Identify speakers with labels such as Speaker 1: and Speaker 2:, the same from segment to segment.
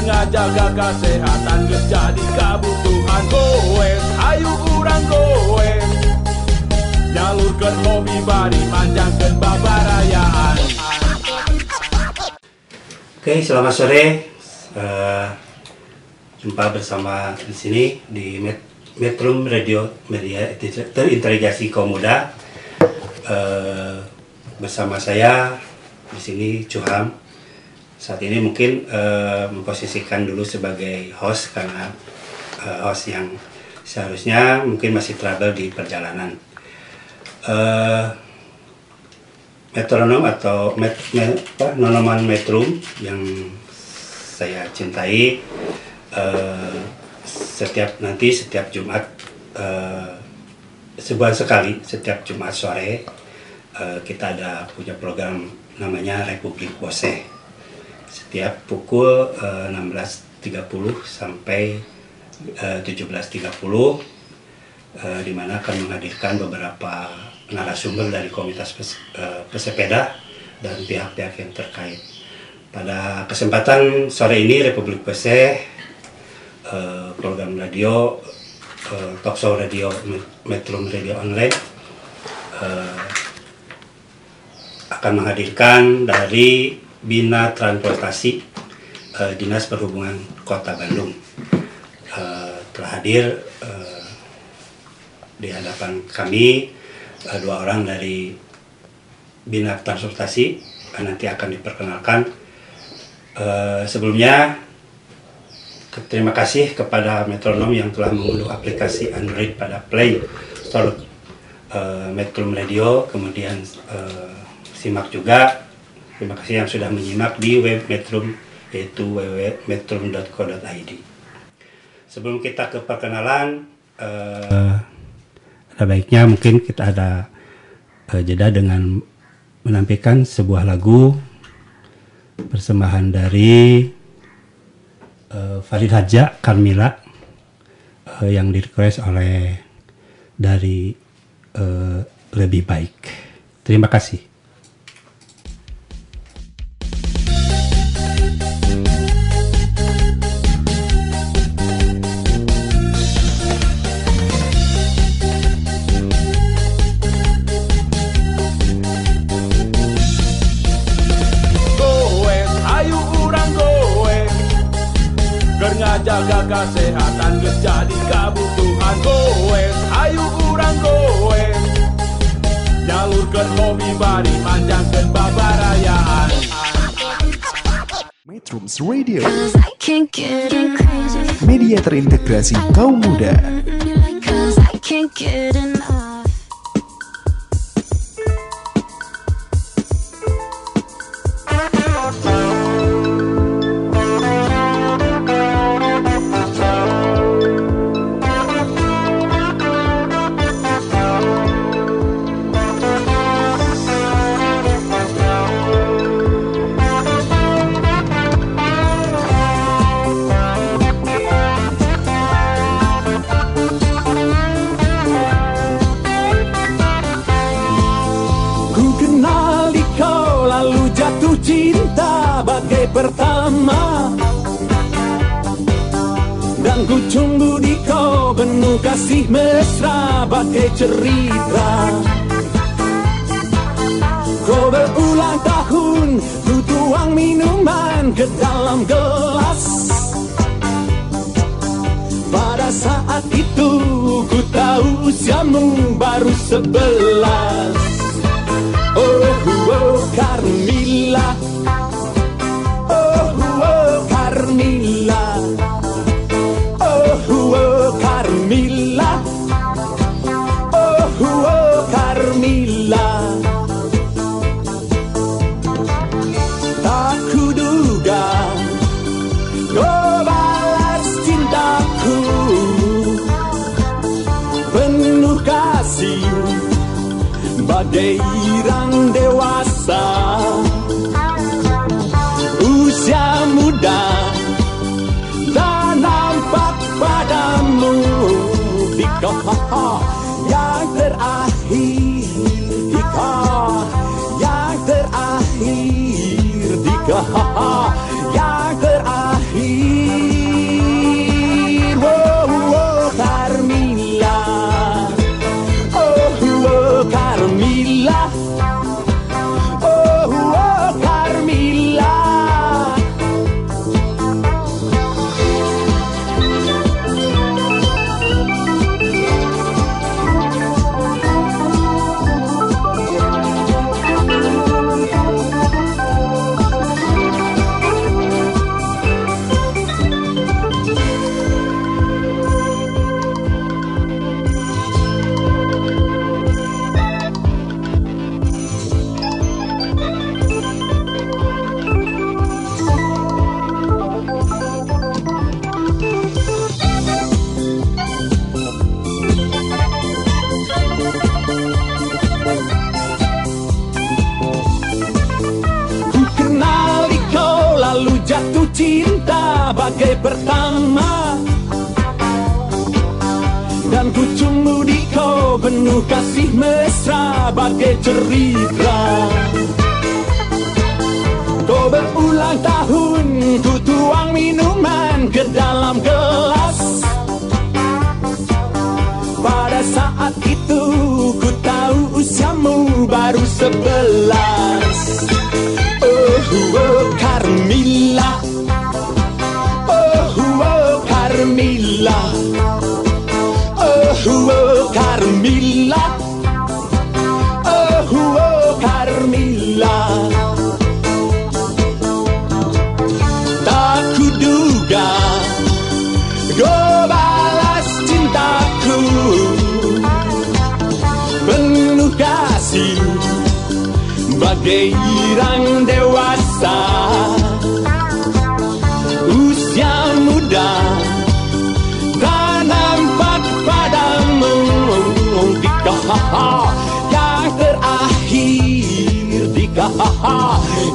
Speaker 1: Ngajaga kesehatan geus jadi goes ayo urang goes Nyalurkeun hobi bari manjangkeun babarayaan
Speaker 2: Oke, selamat sore. Eh, jumpa bersama di sini di Met Metrum Radio Media Terintegrasi Kaum Muda. Eh, bersama saya di sini Cuham. Saat ini mungkin eh, memposisikan dulu sebagai host karena eh, host yang seharusnya mungkin masih travel di perjalanan. Eh, metronom atau met, me- apa, nonoman metrum yang saya cintai eh, setiap nanti setiap Jumat eh, sebulan sekali setiap Jumat sore eh, kita ada punya program namanya Republik Bose setiap pukul eh, 16.30 sampai eh, 17.30 eh, di mana akan menghadirkan beberapa narasumber dari komunitas pes- eh, pesepeda dan pihak-pihak yang terkait. Pada kesempatan sore ini Republik PC eh, program radio eh, talk show radio Met- Metro Radio Online eh, akan menghadirkan dari Bina Transportasi eh, Dinas Perhubungan Kota Bandung Eh, telah hadir eh, di hadapan kami eh, dua orang dari Bina Transportasi eh, nanti akan diperkenalkan. Eh, sebelumnya terima kasih kepada metronom yang telah mengunduh aplikasi Android pada Play Store eh, Metrum Radio, kemudian eh, simak juga. Terima kasih yang sudah menyimak di web Metrum yaitu www.metrum.co.id. Sebelum kita ke perkenalan, eh, ada baiknya mungkin kita ada eh, jeda dengan menampilkan sebuah lagu persembahan dari eh, Farid Haja Karmila eh, yang direquest oleh dari eh, lebih baik. Terima kasih.
Speaker 1: Kesehatan geus jadi kabutuhan goes ayo urang goes Nyalurkeun hobi bari manjangkeun babarayaan
Speaker 3: Metrums Radio,
Speaker 4: Cause I can't get crazy.
Speaker 3: media terintegrasi kaum muda.
Speaker 1: Kasih mesra bagai cerita. Kau berulang tahun ku tuang minuman ke dalam gelas. Pada saat itu ku tahu usiamu baru sebelas. Oh, Oh, oh, Carmilla Dika yang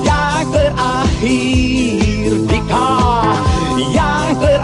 Speaker 1: yang terakhir Dika yang terakhir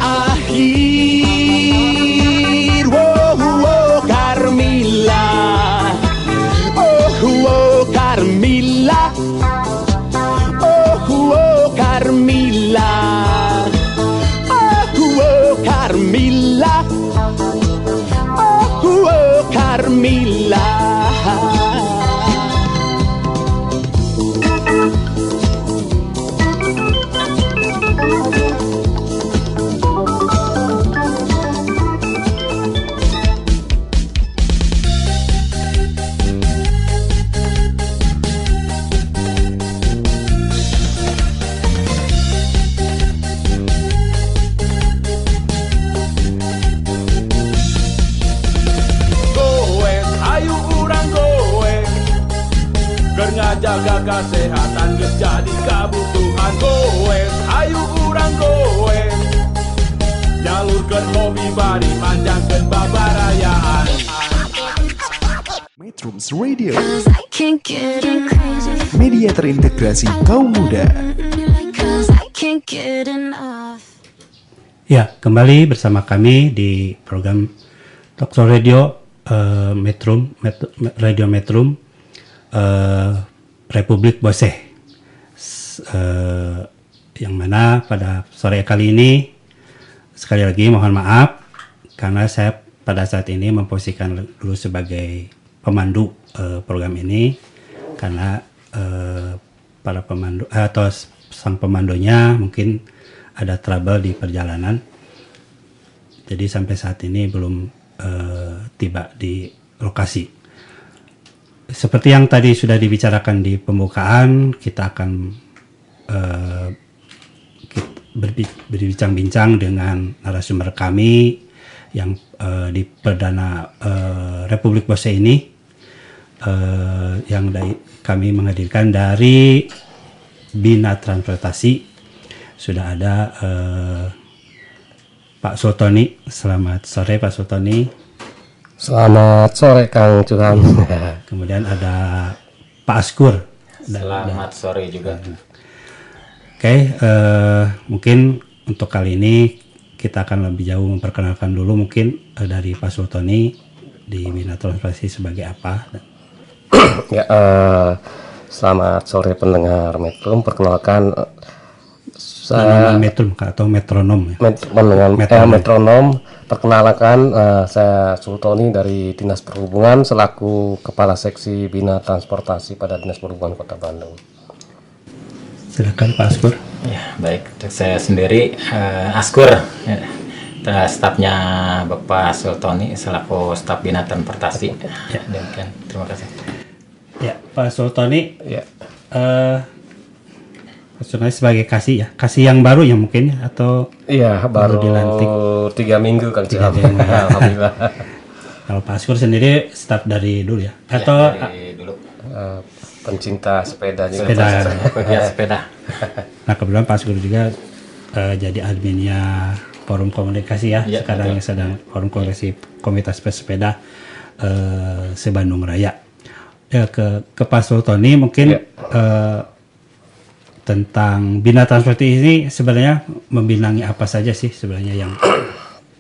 Speaker 4: Radio, media terintegrasi kaum muda.
Speaker 2: Ya, kembali bersama kami di program Talkshow Radio eh, Metrum, Met- Radio Metrum eh, Republik Boseh. S- eh, yang mana pada sore kali ini sekali lagi mohon maaf karena saya pada saat ini memposisikan dulu sebagai pemandu eh, program ini karena eh, para pemandu eh, atau sang pemandunya mungkin ada trouble di perjalanan. Jadi sampai saat ini belum eh, tiba di lokasi. Seperti yang tadi sudah dibicarakan di pembukaan, kita akan berbi- berbincang-bincang dengan narasumber kami yang eh, di Perdana eh, Republik Bosnia ini eh, yang dari, kami menghadirkan dari Bina Transportasi sudah ada eh, Pak Sultoni. Selamat sore Pak Sultoni.
Speaker 5: Selamat sore Kang Cuhan.
Speaker 2: Kemudian ada Pak Askur. Dan-
Speaker 6: Selamat sore juga.
Speaker 2: Oke, eh, mungkin untuk kali ini kita akan lebih jauh memperkenalkan dulu mungkin eh, dari Pak Sultoni di Bina Transportasi sebagai apa.
Speaker 5: ya, eh, selamat sore pendengar Metrum. Perkenalkan
Speaker 2: Nama
Speaker 5: saya
Speaker 2: metrum atau metronom ya.
Speaker 5: met- pendengar eh,
Speaker 2: Metronom.
Speaker 5: metronom. Perkenalkan eh, saya Sultoni dari Dinas Perhubungan selaku Kepala Seksi Bina Transportasi pada Dinas Perhubungan Kota Bandung.
Speaker 2: Silakan Pak Askur.
Speaker 6: Ya, baik. Untuk saya sendiri eh, Askur, ya, stafnya Bapak Sultoni selaku staf bina transportasi. Ya, demikian. Terima kasih.
Speaker 2: Ya, Pak Sultoni
Speaker 5: Ya.
Speaker 2: eh Pak Sultoni sebagai kasih ya, kasih yang baru ya mungkin ya atau
Speaker 5: Iya, baru
Speaker 2: dilantik.
Speaker 5: tiga minggu Kang Cuhan.
Speaker 2: minggu.
Speaker 5: Alhamdulillah.
Speaker 2: kalau Pak Askur sendiri staf dari dulu ya atau
Speaker 6: Ya, dari dulu
Speaker 5: Eh, pencinta sepeda juga.
Speaker 2: Sepeda.
Speaker 6: pegiat sepeda.
Speaker 2: Nah kebetulan Pak Asgur juga eh, jadi adminnya forum komunikasi ya,
Speaker 6: Iya,
Speaker 2: sekarang yang sedang forum komunikasi komunitas pesepeda eh, sebandung Raya. Ya, ke ke Pak Sultoni mungkin
Speaker 5: Iya.
Speaker 2: eh, tentang bina transportasi ini sebenarnya membinangi apa saja sih sebenarnya yang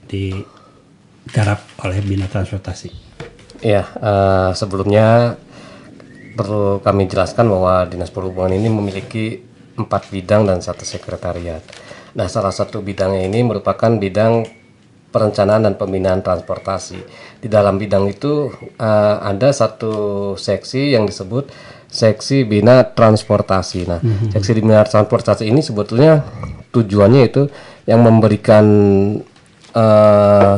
Speaker 2: digarap oleh bina transportasi.
Speaker 5: Iya, eh, sebelumnya perlu kami jelaskan bahwa Dinas Perhubungan ini memiliki empat bidang dan satu sekretariat. Nah, salah satu bidangnya ini merupakan bidang perencanaan dan pembinaan transportasi. Di dalam bidang itu eh, ada satu seksi yang disebut seksi bina transportasi. Nah, seksi bina transportasi ini sebetulnya tujuannya itu yang memberikan eh,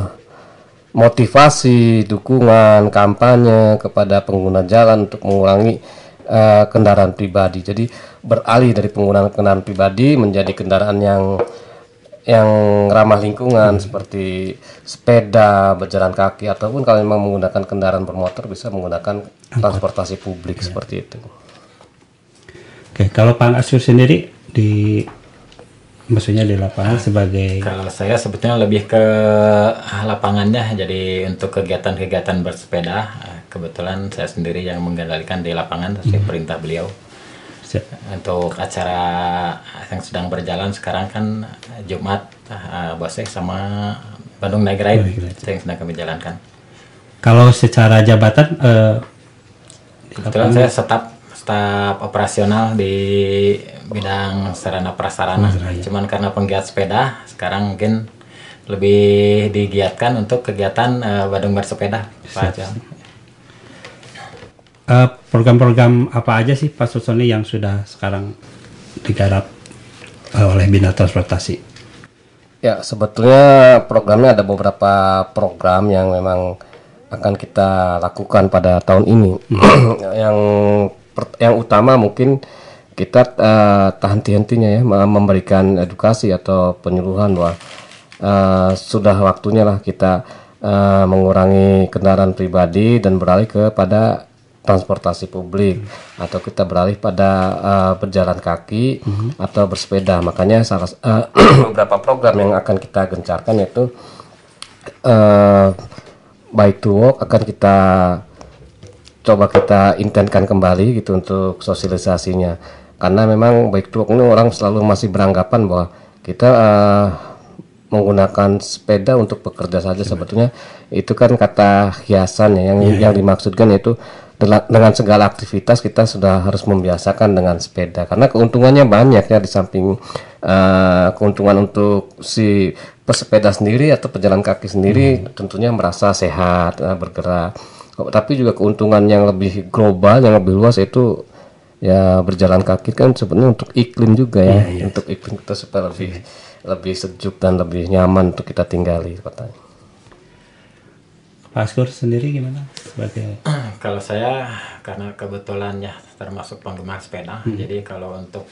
Speaker 5: motivasi, dukungan, kampanye kepada pengguna jalan untuk mengurangi eh, kendaraan pribadi. Jadi beralih dari penggunaan kendaraan pribadi menjadi kendaraan yang yang ramah lingkungan seperti sepeda, berjalan kaki ataupun kalau memang menggunakan kendaraan bermotor bisa menggunakan transportasi publik seperti itu.
Speaker 2: Oke, kalau Pak Asgur sendiri di maksudnya di lapangan sebagai
Speaker 6: Kalau saya sebetulnya lebih ke lapangannya, jadi untuk kegiatan-kegiatan bersepeda, eh, kebetulan saya sendiri yang mengendalikan di lapangan sesuai perintah beliau. Untuk acara yang sedang berjalan sekarang kan Jumat, eh, Bosek sama Bandung Night Ride, itu yang sedang kami jalankan.
Speaker 2: Kalau secara jabatan di
Speaker 6: Kebetulan saya staf staf operasional di bidang sarana prasarana. Cuman karena penggiat sepeda, sekarang mungkin lebih digiatkan untuk kegiatan eh, Bandung bersepeda. Pak.
Speaker 2: Eh, program-program apa aja sih Pak Susoni yang sudah sekarang digarap eh, oleh Bina Transportasi?
Speaker 5: Ya, sebetulnya programnya ada beberapa program yang memang akan kita lakukan pada tahun ini. yang per- yang utama mungkin kita eh, tahan hentinya ya me- memberikan edukasi atau penyuluhan bahwa eh, sudah waktunya lah kita eh, mengurangi kendaraan pribadi dan beralih kepada transportasi publik. Atau kita beralih pada eh, berjalan kaki atau bersepeda. Makanya salah eh, beberapa program yang akan kita gencarkan yaitu eh bike to work akan kita coba kita intentkan kembali gitu untuk sosialisasinya. Karena memang bike to work ini orang selalu masih beranggapan bahwa kita eh, menggunakan sepeda untuk bekerja saja sebetulnya. Itu kan kata hiasan ya yang yang dimaksudkan yaitu dengan segala aktivitas kita sudah harus membiasakan dengan sepeda. Karena keuntungannya banyak ya di samping eh, keuntungan untuk si pesepeda sendiri atau pejalan kaki sendiri tentunya merasa sehat eh, bergerak. Oh, tapi juga keuntungan yang lebih global yang lebih luas itu ya berjalan kaki kan sebenarnya untuk iklim juga ya. Untuk iklim kita supaya lebih lebih sejuk dan lebih nyaman untuk kita tinggali katanya.
Speaker 2: Pak Asgur sendiri gimana sebagai
Speaker 6: Kalau saya karena kebetulan ya termasuk penggemar sepeda, jadi kalau untuk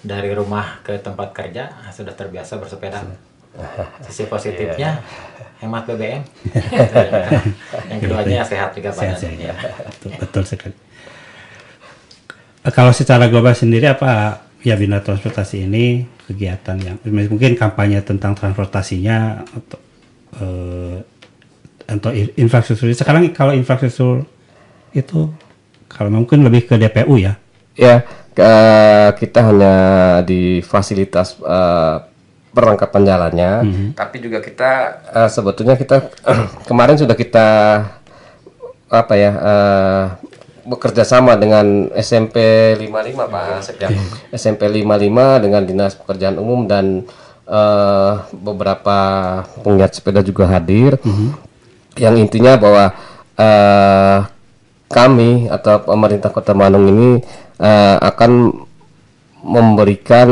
Speaker 6: dari rumah ke tempat kerja sudah terbiasa bersepeda. Sisi positifnya hemat BBM. Yang keduanya sehat juga
Speaker 2: sehat
Speaker 6: badannya.
Speaker 2: ya, betul, betul sekali. Kalau secara global sendiri apa ya Bina Transportasi ini kegiatan yang mungkin kampanye tentang transportasinya atau eh, untuk i- infrastruktur. Sekarang kalau infrastruktur itu kalau mungkin lebih ke DPU ya.
Speaker 5: Ya, ke- kita hanya di fasilitas eh, perlengkapan jalannya, tapi juga kita eh, sebetulnya kita kemarin sudah kita apa ya eh, bekerja sama dengan SMP 55 Pak Asep ya. SMP 55 dengan Dinas Pekerjaan Umum dan eh, beberapa penggiat sepeda juga hadir. Yang intinya bahwa eh, kami atau pemerintah Kota Bandung ini eh, akan memberikan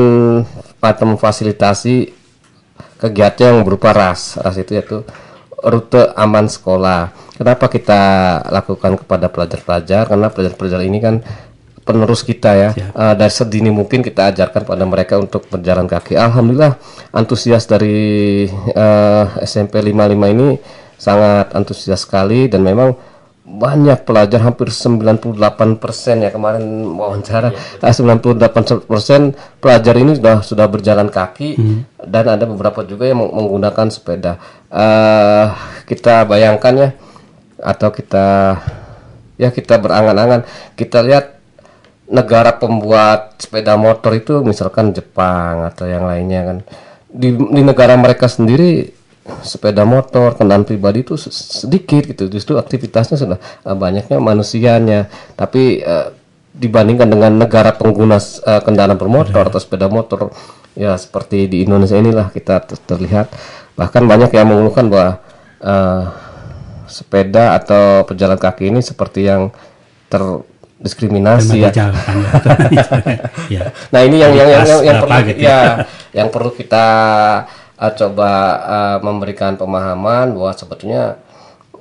Speaker 5: atau memfasilitasi kegiatan yang berupa ras. Ras itu yaitu rute aman sekolah. Kenapa kita lakukan kepada pelajar-pelajar? Karena pelajar-pelajar ini kan penerus kita ya. Eh, dari sedini mungkin kita ajarkan pada mereka untuk berjalan kaki. Alhamdulillah antusias dari eh, SMP 55 ini sangat antusias sekali dan memang banyak pelajar hampir 98% ya kemarin wawancara. Ah, 98% pelajar ini sudah sudah berjalan kaki dan ada beberapa juga yang meng- menggunakan sepeda. Eh, kita bayangkan ya atau kita ya kita berangan-angan. Kita lihat negara pembuat sepeda motor itu misalkan Jepang atau yang lainnya kan. Di, di negara mereka sendiri sepeda motor kendaraan pribadi itu se- sedikit gitu. Justru aktivitasnya sudah eh, banyaknya manusianya. Tapi eh, dibandingkan dengan negara pengguna eh, kendaraan bermotor atau sepeda motor ya seperti di Indonesia inilah kita ter- terlihat. Bahkan banyak yang mengeluhkan bahwa eh, sepeda atau pejalan kaki ini seperti yang terdiskriminasi ya.
Speaker 2: Ya.
Speaker 5: Nah ini yang yang yang, yang, yang
Speaker 2: Berapa
Speaker 5: perlu
Speaker 2: gitu
Speaker 5: ya yang perlu kita uh, coba uh, memberikan pemahaman bahwa sebetulnya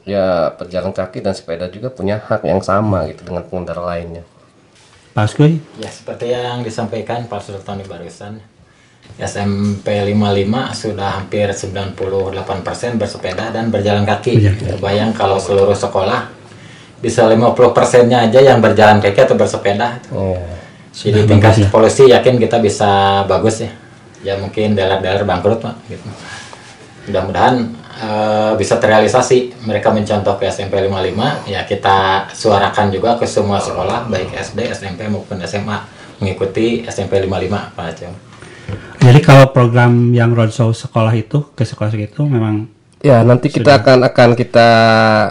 Speaker 5: ya pejalan kaki dan sepeda juga punya hak yang sama gitu dengan pengendara lainnya.
Speaker 2: Pak Askoy,
Speaker 6: Ya, seperti yang disampaikan Pak Sultani barusan, SMP 55 sudah hampir 98% bersepeda dan berjalan kaki. Bayang kalau seluruh sekolah bisa 50%-nya aja yang berjalan kaki atau bersepeda.
Speaker 5: Oh.
Speaker 6: Jadi tingkat polisi yakin kita bisa bagus ya. Ya mungkin daerah-daerah bangkrut Pak gitu. Mudah-mudahan eh, bisa terrealisasi. Mereka mencontoh ke SMP 55 ya kita suarakan juga ke semua sekolah baik SD, SMP maupun SMA mengikuti SMP 55 Pak Acung.
Speaker 2: jadi kalau program yang roadshow sekolah itu ke sekolah itu memang
Speaker 5: Ya nanti kita akan akan kita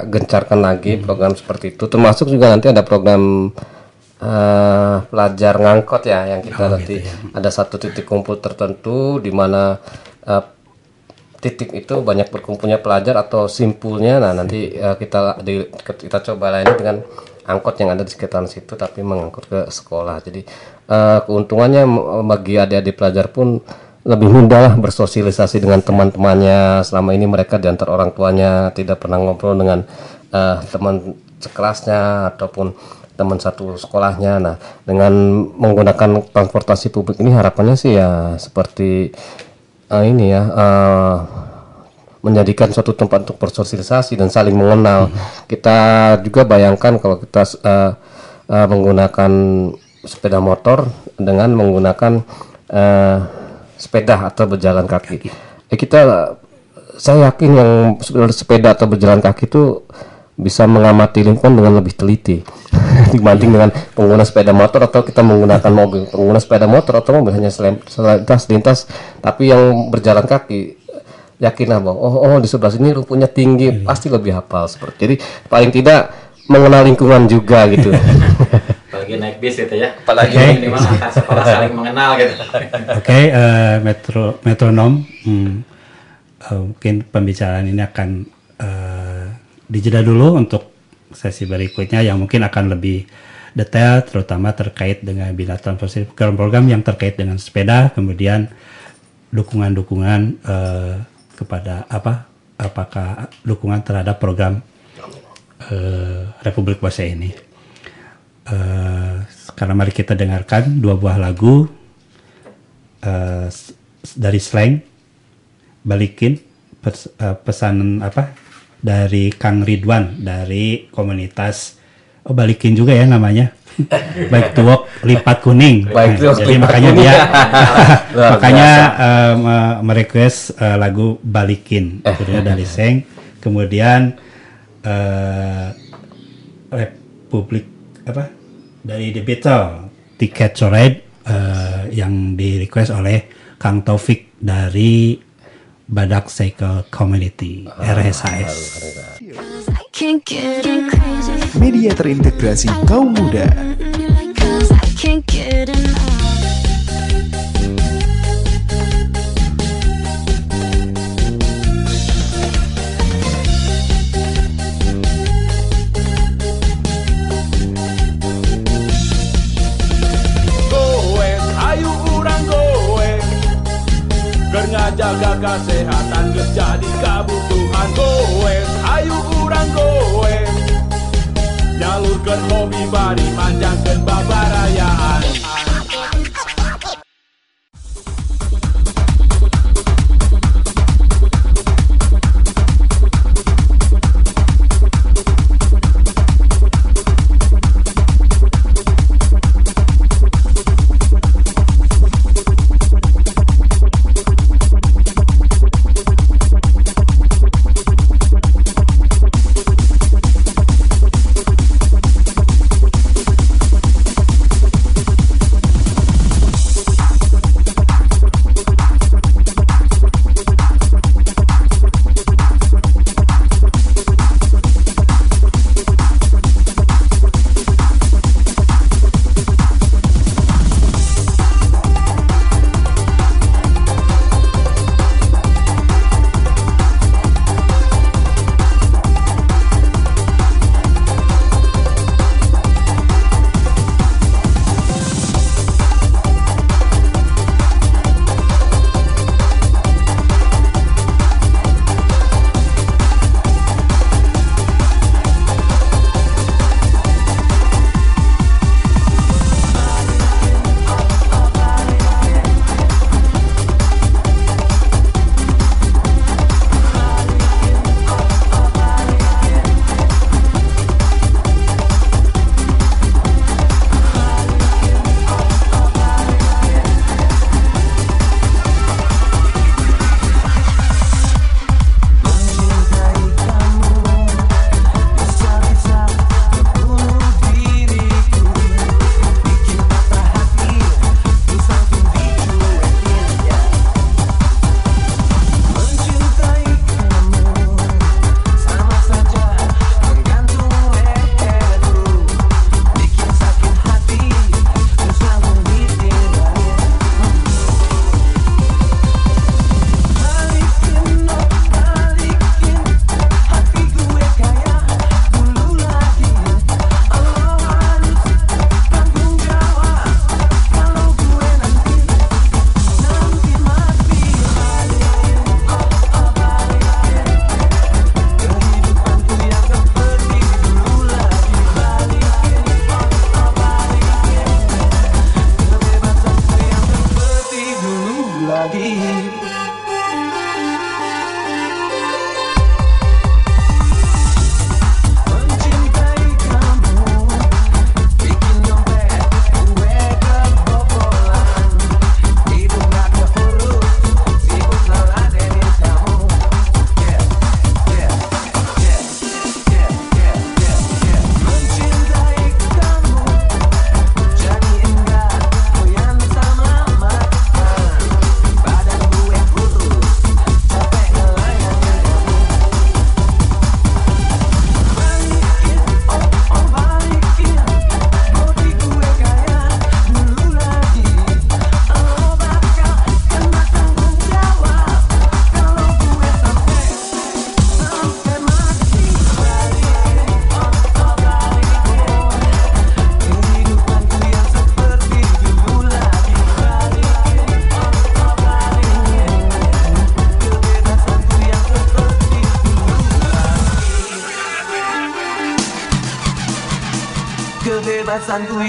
Speaker 5: gencarkan lagi program seperti itu. Termasuk juga nanti ada program eh, pelajar ngangkot ya yang kita nanti ada satu titik kumpul tertentu di mana eh, titik itu banyak berkumpulnya pelajar atau simpulnya. Nah nanti eh, kita di, kita coba layani dengan angkot yang ada di sekitaran situ tapi mengangkut ke sekolah. Jadi eh, keuntungannya bagi adik-adik pelajar pun lebih mudah lah bersosialisasi dengan teman-temannya. Selama ini mereka di antar orang tuanya tidak pernah ngobrol dengan eh, teman sekelasnya ataupun teman satu sekolahnya. Nah, dengan menggunakan transportasi publik ini harapannya sih ya seperti eh, ini ya eh, menjadikan suatu tempat untuk bersosialisasi dan saling mengenal. Kita juga bayangkan kalau kita eh, eh, menggunakan sepeda motor dengan menggunakan eh, sepeda atau berjalan kaki. Eh, kita saya yakin yang sepeda atau berjalan kaki itu bisa mengamati lingkungan dengan lebih teliti dibanding dengan pengguna sepeda motor atau kita menggunakan mobil. Pengguna sepeda motor atau mobil hanya selintas lintas, tapi yang berjalan kaki yakinlah bahwa oh, oh di sebelah sini rumputnya tinggi pasti lebih hafal seperti jadi paling tidak mengenal lingkungan juga gitu
Speaker 6: Apalagi naik bis itu ya.
Speaker 5: Apalagi naik
Speaker 6: di mana antar sekolah saling mengenal gitu.
Speaker 2: Oke, eh, metro metronom. hmm, eh, mungkin pembicaraan ini akan eh, dijeda dulu untuk sesi berikutnya yang mungkin akan lebih detail, terutama terkait dengan bina transportasi program-program yang terkait dengan sepeda, kemudian dukungan-dukungan eh, kepada apa? Apakah dukungan terhadap program eh, Republik Bahasa ini? Eh, sekarang mari kita dengarkan dua buah lagu eh, dari slang balikin pes, eh, pesanan apa dari Kang Ridwan dari komunitas oh balikin juga ya namanya. Baik tuok lipat kuning.
Speaker 5: Baik
Speaker 2: Nah, jadi
Speaker 5: Lipat
Speaker 2: makanya
Speaker 5: Kuning.
Speaker 2: dia makanya eh, me- merequest eh, lagu balikin. Judulnya dari Seng kemudian
Speaker 7: eh, Republik apa? Dari The Beatles Ticket to Ride eh, yang di request oleh Kang Taufik dari Badak Cycle Community RSHS.
Speaker 3: Media terintegrasi kaum muda.
Speaker 1: Ngajaga kesehatan geus jadi kabutuhan Goes, ayo urang goes. Nyalurkeun hobi bari manjangkeun babarayaan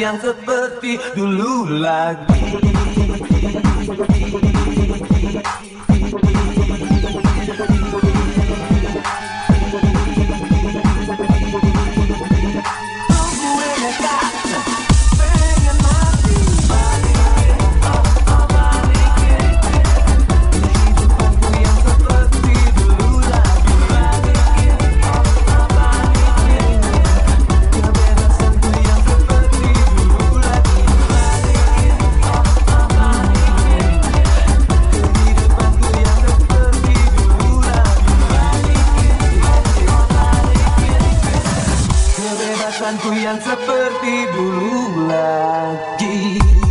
Speaker 8: yang seperti dulu lagi
Speaker 9: yang seperti dulu lagi.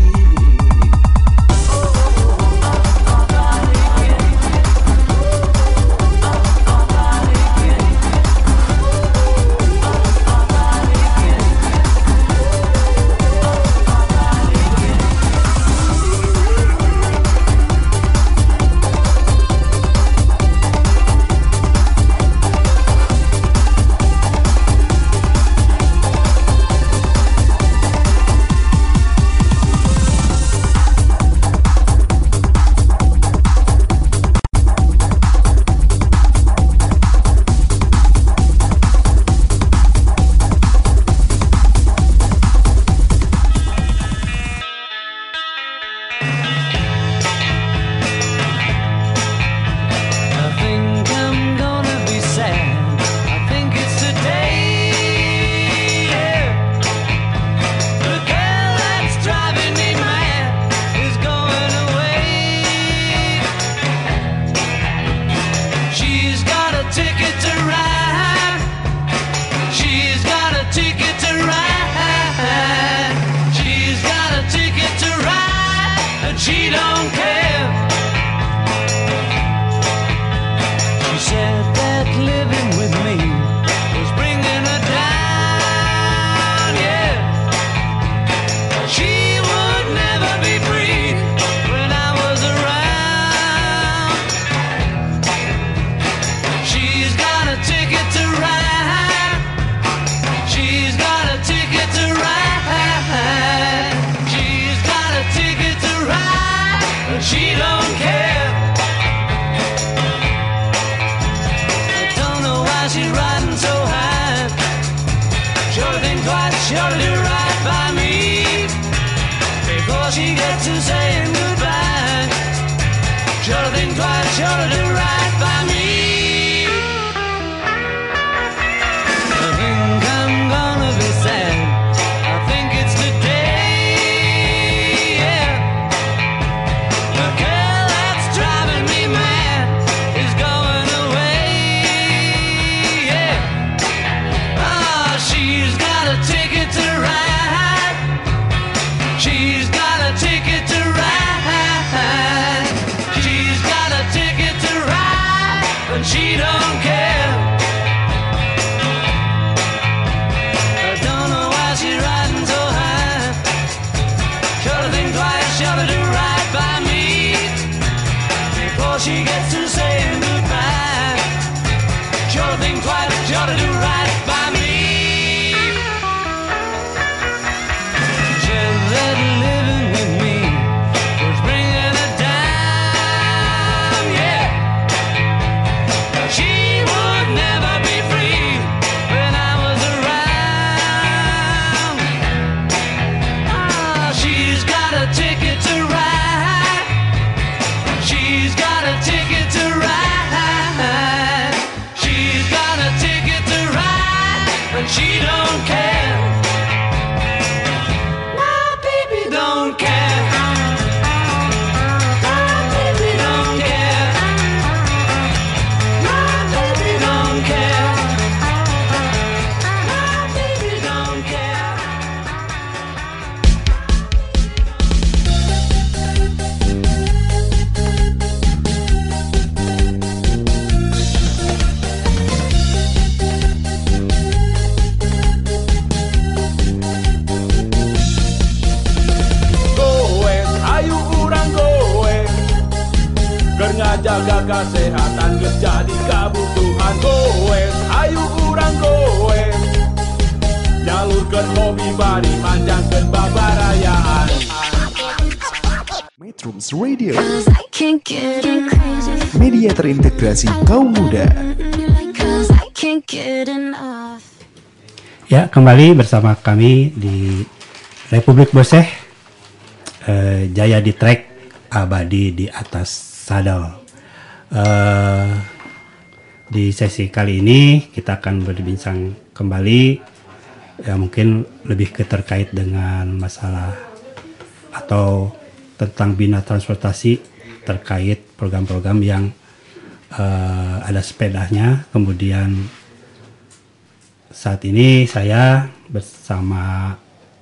Speaker 9: I told her to right by me.
Speaker 7: Manjangkeun hobi bari
Speaker 4: Metrums Radio. Media terintegrasi kaum muda.
Speaker 2: Ya, kembali bersama kami di Republik Boseh eh, Jaya di Trek Abadi di atas sadal. Eh, di sesi kali ini kita akan berbincang kembali ya mungkin lebih keterkait dengan masalah atau tentang bina transportasi terkait program-program yang uh, ada sepedanya. Kemudian saat ini saya bersama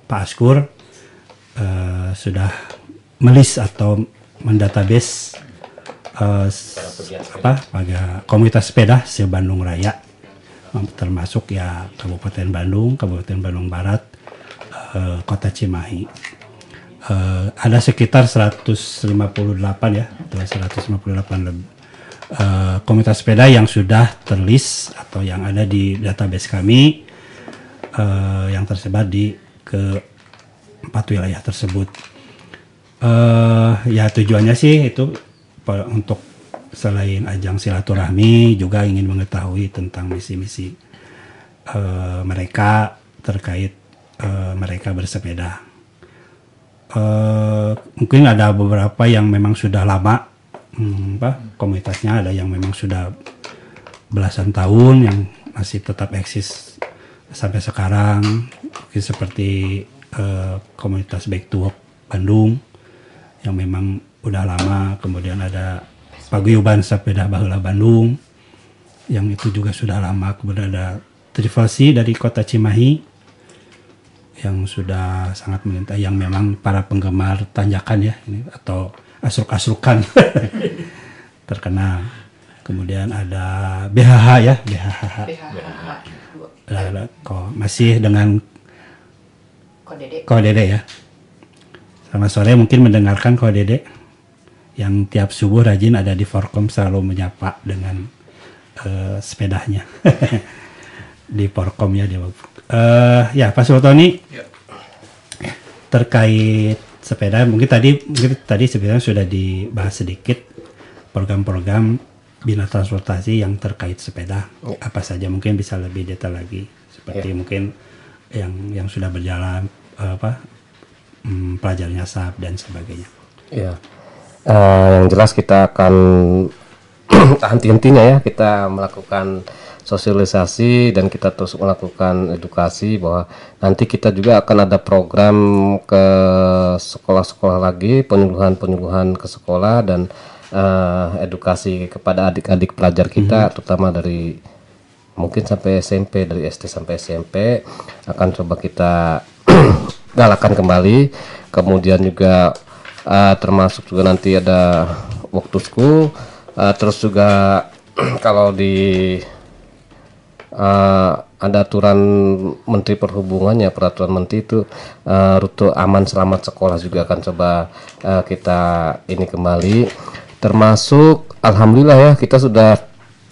Speaker 2: Pak Askur uh, sudah melis atau mendatabase uh, apa pada komunitas sepeda se Bandung Raya termasuk ya Kabupaten Bandung, Kabupaten Bandung Barat, eh, Kota Cimahi. Eh, ada sekitar 158 ya, atau 158 lebih eh, komunitas sepeda yang sudah terlist atau yang ada di database kami eh, yang tersebar di ke empat wilayah tersebut. eh ya tujuannya sih itu untuk selain ajang silaturahmi juga ingin mengetahui tentang misi-misi eh, mereka terkait eh, mereka bersepeda. Eh, mungkin ada beberapa yang memang sudah lama hmm, apa komunitasnya ada yang memang sudah belasan tahun yang masih tetap eksis sampai sekarang seperti eh, komunitas Back to Work Bandung yang memang udah lama kemudian ada Paguyuban Sepeda Bahula Bandung yang itu juga sudah lama kemudian ada Trivalsi dari kota Cimahi yang sudah sangat melintas yang memang para penggemar tanjakan ya ini atau asruk-asrukan terkenal kemudian ada BHH ya BHH Lah, lah, kok masih dengan Kodede ya selamat sore mungkin mendengarkan Kodede yang tiap subuh rajin ada di Forkom selalu menyapa dengan eh, sepedanya. Di Forkom ya di Eh, ya Pak Sultoni. Terkait sepeda mungkin tadi mungkin tadi sebenarnya sudah dibahas sedikit program-program bina transportasi yang terkait sepeda. Apa saja mungkin bisa lebih detail lagi seperti mungkin yang yang sudah berjalan apa hmm, pelajar nyasap dan sebagainya.
Speaker 5: Ya, Eh, yang jelas kita akan henti-hentinya ya kita melakukan sosialisasi dan kita terus melakukan edukasi bahwa nanti kita juga akan ada program ke sekolah-sekolah lagi penyuluhan-penyuluhan ke sekolah dan eh, edukasi kepada adik-adik pelajar kita terutama dari mungkin sampai SMP dari SD sampai SMP akan coba kita galakan kembali. Kemudian juga eh, termasuk juga nanti ada waktu school. Eh, terus juga kalau di eh, ada aturan Menteri Perhubungan ya peraturan Menteri itu eh, rute aman selamat sekolah juga akan coba eh, kita ini kembali. Termasuk Alhamdulillah ya kita sudah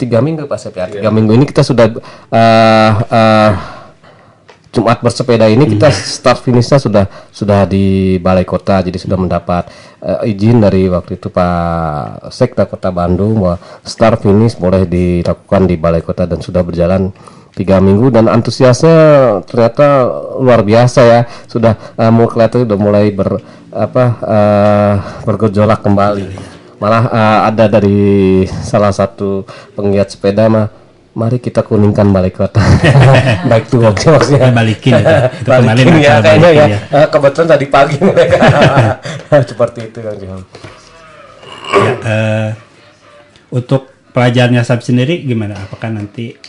Speaker 5: tiga minggu Pak Sep ya tiga minggu ini kita sudah eh, eh, Jumat bersepeda ini kita start finishnya sudah sudah di Balai Kota jadi sudah mendapat eh, izin dari waktu itu Pak Sekda Kota Bandung bahwa start finish boleh dilakukan di Balai Kota dan sudah berjalan tiga minggu. Dan antusiasnya ternyata luar biasa ya. Sudah eh, mulai kelihatan sudah mulai ber apa eh, bergejolak kembali. Malah eh, ada dari salah satu penggiat sepeda mah mari kita kuningkan balai kota. Baik tuh maksudnya
Speaker 2: balikin itu. Itu
Speaker 5: balikin ya kayaknya ya.
Speaker 2: ya.
Speaker 5: Eh, kebetulan tadi pagi mereka. Seperti itu kan.
Speaker 2: Ya, eh, untuk pelajar nyasap sendiri gimana? Apakah nanti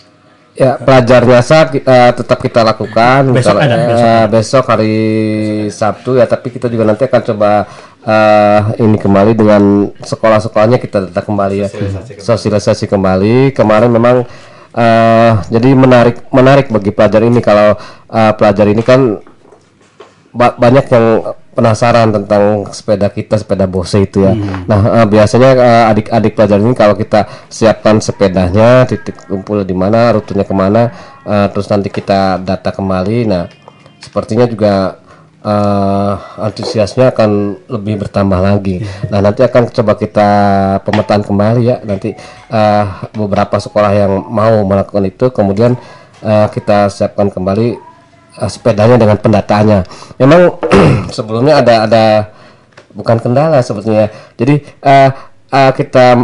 Speaker 5: ya pelajar nyasar eh, tetap kita lakukan.
Speaker 2: Besok
Speaker 5: Misal-
Speaker 2: ada,
Speaker 5: eh,
Speaker 2: besok
Speaker 5: besok hari Sabtu ya tapi kita juga nanti akan coba eh, ini kembali dengan sekolah-sekolahnya kita datang kembali ya. Sosialisasi kembali. Kemarin memang eh, jadi menarik menarik bagi pelajar ini kalau eh, pelajar ini kan ba- banyak yang penasaran tentang sepeda kita sepeda Bose itu ya. Nah eh, biasanya adik-adik pelajar ini kalau kita siapkan sepedanya titik kumpul di mana rutenya ke mana eh, terus nanti kita data kembali. Nah sepertinya juga eh, antusiasnya akan lebih bertambah lagi. Nah nanti akan coba kita pemetaan kembali ya nanti eh, beberapa sekolah yang mau melakukan itu kemudian eh, kita siapkan kembali uh, sepedanya dengan pendataannya. Memang sebelumnya ada ada bukan kendala sebetulnya. Jadi uh, uh, kita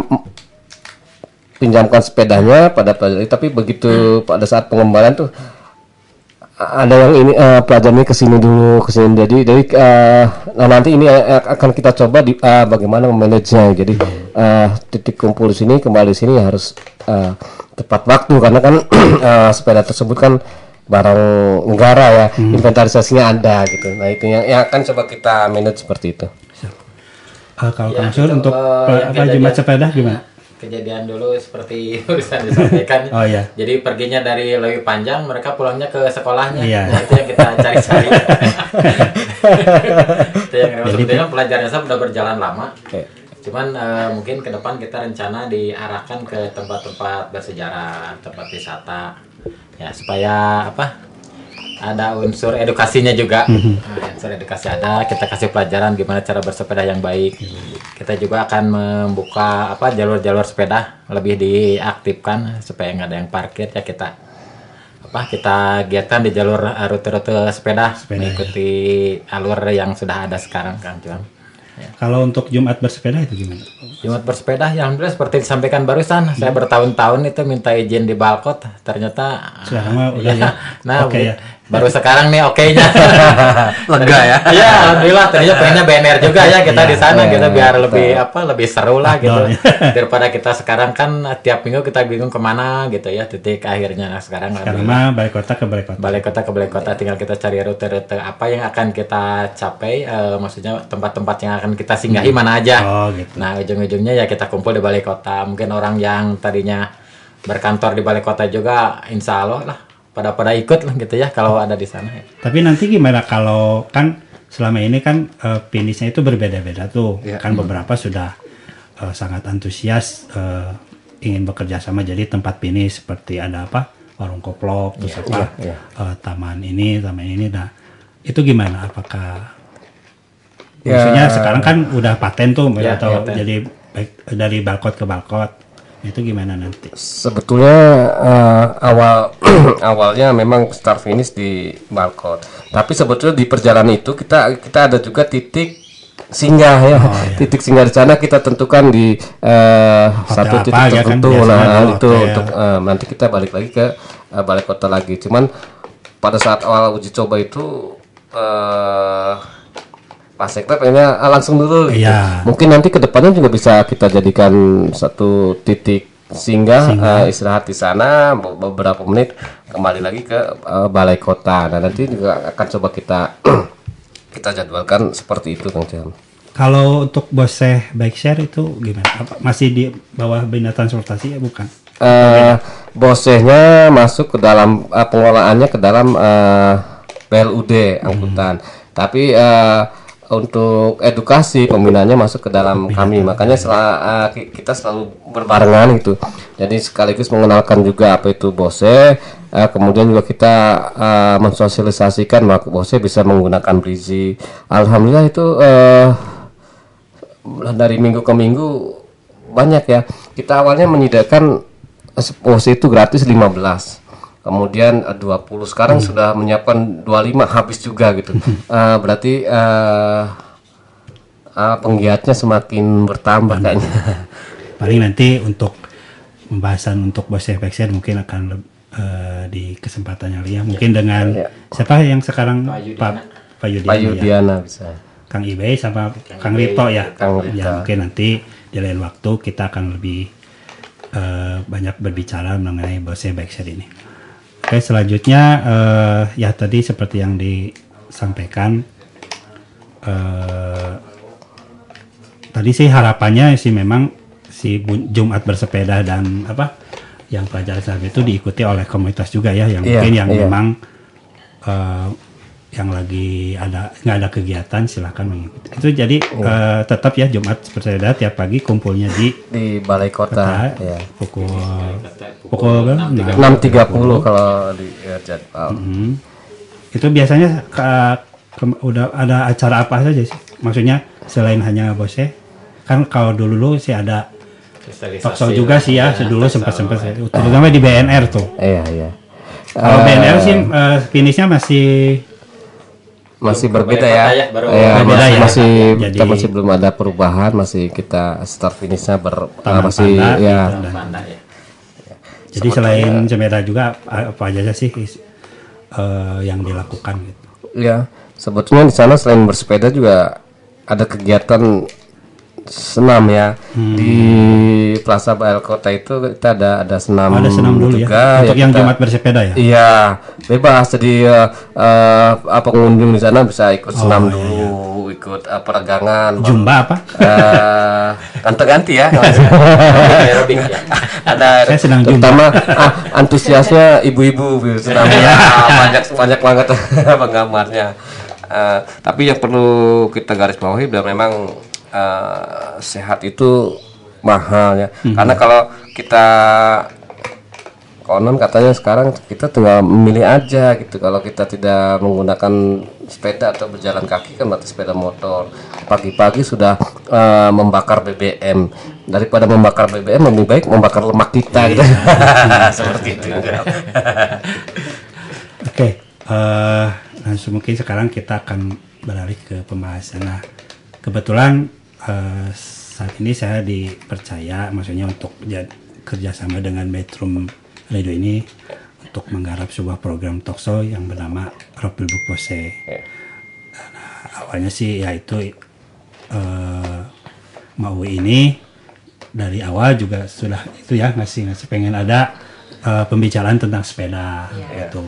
Speaker 5: pinjamkan sepedanya pada pelajar, tapi begitu pada saat pengembalian tuh ada yang ini uh, pelajar ini ke sini dulu ke sini jadi jadi uh, nah nanti ini uh, akan kita coba di uh, bagaimana memanagenya jadi uh, titik kumpul di sini kembali di sini harus uh, tepat waktu karena kan uh, sepeda tersebut kan barang negara ya, inventarisasinya ada gitu. Nah itu yang yang akan coba kita manage seperti itu.
Speaker 2: Eh, kalau
Speaker 6: Ya,
Speaker 2: Kang Sur
Speaker 6: itu,
Speaker 2: untuk
Speaker 6: eh,
Speaker 2: apa
Speaker 6: kejadian-
Speaker 2: Jumat sepeda gimana?
Speaker 6: Kejadian dulu seperti urusan disampaikan.
Speaker 2: Oh, iya.
Speaker 6: Jadi perginya dari lebih panjang, mereka pulangnya ke sekolahnya.
Speaker 2: Iya.
Speaker 6: Nah, itu yang kita cari-cari. itu yang
Speaker 2: Jadi-
Speaker 6: sebetulnya pelajarannya sudah berjalan lama.
Speaker 5: Oke.
Speaker 6: Cuman eh, mungkin ke depan kita rencana diarahkan ke tempat-tempat bersejarah, tempat wisata, ya supaya apa? Ada unsur edukasinya juga. Nah, unsur edukasi ada, kita kasih pelajaran gimana cara bersepeda yang baik. Kita juga akan membuka apa jalur-jalur sepeda lebih diaktifkan supaya nggak ada yang parkir ya kita apa kita giatkan di jalur eh, rute-rute sepeda,
Speaker 2: Sepeda,
Speaker 6: mengikuti alur yang sudah ada sekarang Kang Juang.
Speaker 2: Kalau untuk Jumat bersepeda itu gimana?
Speaker 6: Jumat bersepeda, ya alhamdulillah seperti disampaikan barusan, saya bertahun-tahun itu minta izin di Balkot, ternyata
Speaker 2: Sekarang mah udah
Speaker 6: Iya.
Speaker 2: ya.
Speaker 6: Nah,
Speaker 2: Oke ya.
Speaker 6: Baru sekarang nih oke-nya.
Speaker 5: Lega ya.
Speaker 6: Iya, alhamdulillah ternyata pengennya BNR juga ya kita
Speaker 2: Iya,
Speaker 6: di sana
Speaker 5: iya,
Speaker 6: gitu biar
Speaker 5: betul.
Speaker 6: lebih apa lebih seru lah gitu.
Speaker 2: Ya.
Speaker 6: Daripada kita sekarang kan tiap minggu kita bingung ke mana gitu ya titik akhirnya nah, sekarang
Speaker 2: Sekarang
Speaker 6: alhamdulillah.
Speaker 2: mah balik kota ke balik kota.
Speaker 6: balai kota ke balai kota tinggal kita cari rute-rute apa yang akan kita capai eh, maksudnya tempat-tempat yang akan kita singgahi mana aja
Speaker 2: Oh gitu.
Speaker 6: nah ujung-ujungnya ya kita kumpul di balai kota mungkin orang yang tadinya berkantor di balai kota juga insya Allah lah pada pada ikut lah gitu ya kalau ada di sana ya.
Speaker 2: Tapi nanti gimana kalau kan selama ini kan eh, finishnya itu berbeda-beda tuh.
Speaker 5: Iya.
Speaker 2: Kan beberapa sudah eh, sangat antusias eh, ingin bekerja sama jadi tempat finish seperti ada apa warung koplok terus apa
Speaker 5: iya, iya.
Speaker 2: eh, taman ini taman ini nah itu gimana apakah
Speaker 5: Ya.
Speaker 2: maksudnya sekarang kan udah paten tuh
Speaker 6: Ya,
Speaker 2: atau
Speaker 6: paten.
Speaker 2: jadi baik dari balkot ke balkot itu gimana nanti
Speaker 5: Sebetulnya eh, awal awalnya memang start finish di Balkot. Tapi sebetulnya di perjalanan itu kita kita ada juga titik singgah ya. Titik singgah di sana kita tentukan di eh, satu
Speaker 2: apa
Speaker 5: titik
Speaker 2: ya kan,
Speaker 5: tertentu.
Speaker 2: biasanya
Speaker 5: nah,
Speaker 2: kalau
Speaker 5: itu
Speaker 2: hotel.
Speaker 5: untuk eh, nanti kita balik lagi ke eh, balai kota lagi. Cuman pada saat awal uji coba itu eh Pak Sekda pengennya ah, langsung dulu gitu.
Speaker 2: Iya.
Speaker 5: Mungkin nanti ke depannya juga bisa kita jadikan satu titik singgah, eh, istirahat di sana be- beberapa menit kembali lagi ke eh, balai kota. Nah nanti juga akan coba kita kita jadwalkan seperti itu Kang Cem.
Speaker 2: kalau untuk boseh bike share itu gimana apa, masih di bawah bina transportasi ya bukan
Speaker 5: Eh bosehnya masuk ke dalam eh, pengelolaannya ke dalam eh, BLUD angkutan. Tapi eh, untuk edukasi pembinaannya masuk ke dalam kami. Makanya sel- eh, ki- kita selalu berbarengan gitu. Jadi sekaligus mengenalkan juga apa itu bose. eh, kemudian juga kita eh, mensosialisasikan bahwa bose bisa menggunakan brizi. Alhamdulillah itu eh, dari minggu ke minggu banyak ya. Kita awalnya menyediakan OC itu gratis 15. Kemudian eh, 20 sekarang sudah menyiapkan 25 habis juga gitu. Eh, berarti eh eh, penggiatnya semakin bertambah kayaknya.
Speaker 2: paling nanti untuk pembahasan untuk bike share mungkin akan eh, di kesempatan yang lain mungkin dengan
Speaker 5: Ya.
Speaker 2: siapa yang sekarang
Speaker 6: Pak Yudiana.
Speaker 2: Pak Yudiana,
Speaker 5: Pak
Speaker 2: ya.
Speaker 5: Yudiana bisa.
Speaker 2: Kang Ibe sama Kang Rito ya.
Speaker 5: Kang Rito.
Speaker 2: Ya mungkin nanti di lain waktu kita akan lebih eh, banyak berbicara mengenai bosnya Backshare ini. Oke selanjutnya eh, ya tadi seperti yang disampaikan eh, tadi sih harapannya sih memang si Jumat bersepeda dan apa yang pelajaran saat itu diikuti oleh komunitas juga ya yang
Speaker 5: Iya,
Speaker 2: mungkin yang
Speaker 5: iya.
Speaker 2: memang eh, yang lagi ada nggak ada kegiatan silakan mengikuti itu jadi eh, tetap ya Jumat bersepeda tiap pagi kumpulnya di
Speaker 5: Di balai kota.
Speaker 2: kota
Speaker 5: Ya.
Speaker 2: pukul pukul? Enam.
Speaker 5: 6.30 kalau di ya, jadwal.
Speaker 2: Hmm. itu biasanya ke- ke- udah ada acara apa saja sih maksudnya selain hanya bose kan kalau dulu dulu sih ada talk show juga sih ya dulu sempat sempat terutama di BNR tuh
Speaker 5: Iya, iya.
Speaker 2: kalau
Speaker 5: Eh,
Speaker 2: BNR sih eh, finishnya masih
Speaker 5: masih berbeda ya.
Speaker 6: ya, baru
Speaker 5: Iya,
Speaker 2: berbeda
Speaker 5: masih,
Speaker 2: ya.
Speaker 5: masih
Speaker 2: Jadi-
Speaker 5: kita masih belum ada perubahan, masih kita start finishnya ber
Speaker 2: Taman
Speaker 5: masih
Speaker 2: Panda,
Speaker 5: ya.
Speaker 2: gitu.
Speaker 6: Banda ya.
Speaker 2: jadi selain sepeda juga apa aja sih eh, yang dilakukan gitu
Speaker 5: Ya, sebetulnya di sana selain bersepeda juga ada kegiatan senam ya
Speaker 2: Hmm.
Speaker 5: di Plaza Bal Kota itu kita ada ada senam,
Speaker 2: Oh, ada senam dulu ya?
Speaker 5: juga
Speaker 2: Untuk yang
Speaker 5: kita-
Speaker 2: Jumat bersepeda ya?
Speaker 5: iya bebas jadi eh, eh, apa pengunjung di sana bisa ikut
Speaker 2: Oh,
Speaker 5: senam
Speaker 2: iya,
Speaker 5: dulu ikut eh, peregangan
Speaker 2: Jumba apa?
Speaker 5: Eh, ganti-ganti ya ada
Speaker 2: Saya jumpa.
Speaker 5: terutama ah, antusiasnya ibu-ibu senam ya banyak banyak banget penggamarnya Eh, tapi yang perlu kita garis bawahi bahwa memang eh, sehat itu mahal ya. Karena kalau kita konon katanya sekarang kita tinggal memilih aja gitu. Kalau kita tidak menggunakan sepeda atau berjalan kaki kan berarti sepeda motor. Pagi-pagi sudah eh, membakar BBM daripada membakar BBM lebih baik membakar lemak kita. Gitu seperti itu.
Speaker 2: Oke, eh, langsung mungkin sekarang kita akan beralih ke pembahasan. Nah, kebetulan eh, saat ini saya dipercaya, maksudnya untuk ja- kerjasama dengan Metrum Radio ini untuk menggarap sebuah program talkshow yang bernama Ropil Book Pose. Nah, awalnya sih yaitu eh mau ini dari awal juga sudah itu ya ngasih ngasih pengen ada eh, pembicaraan tentang sepeda gitu.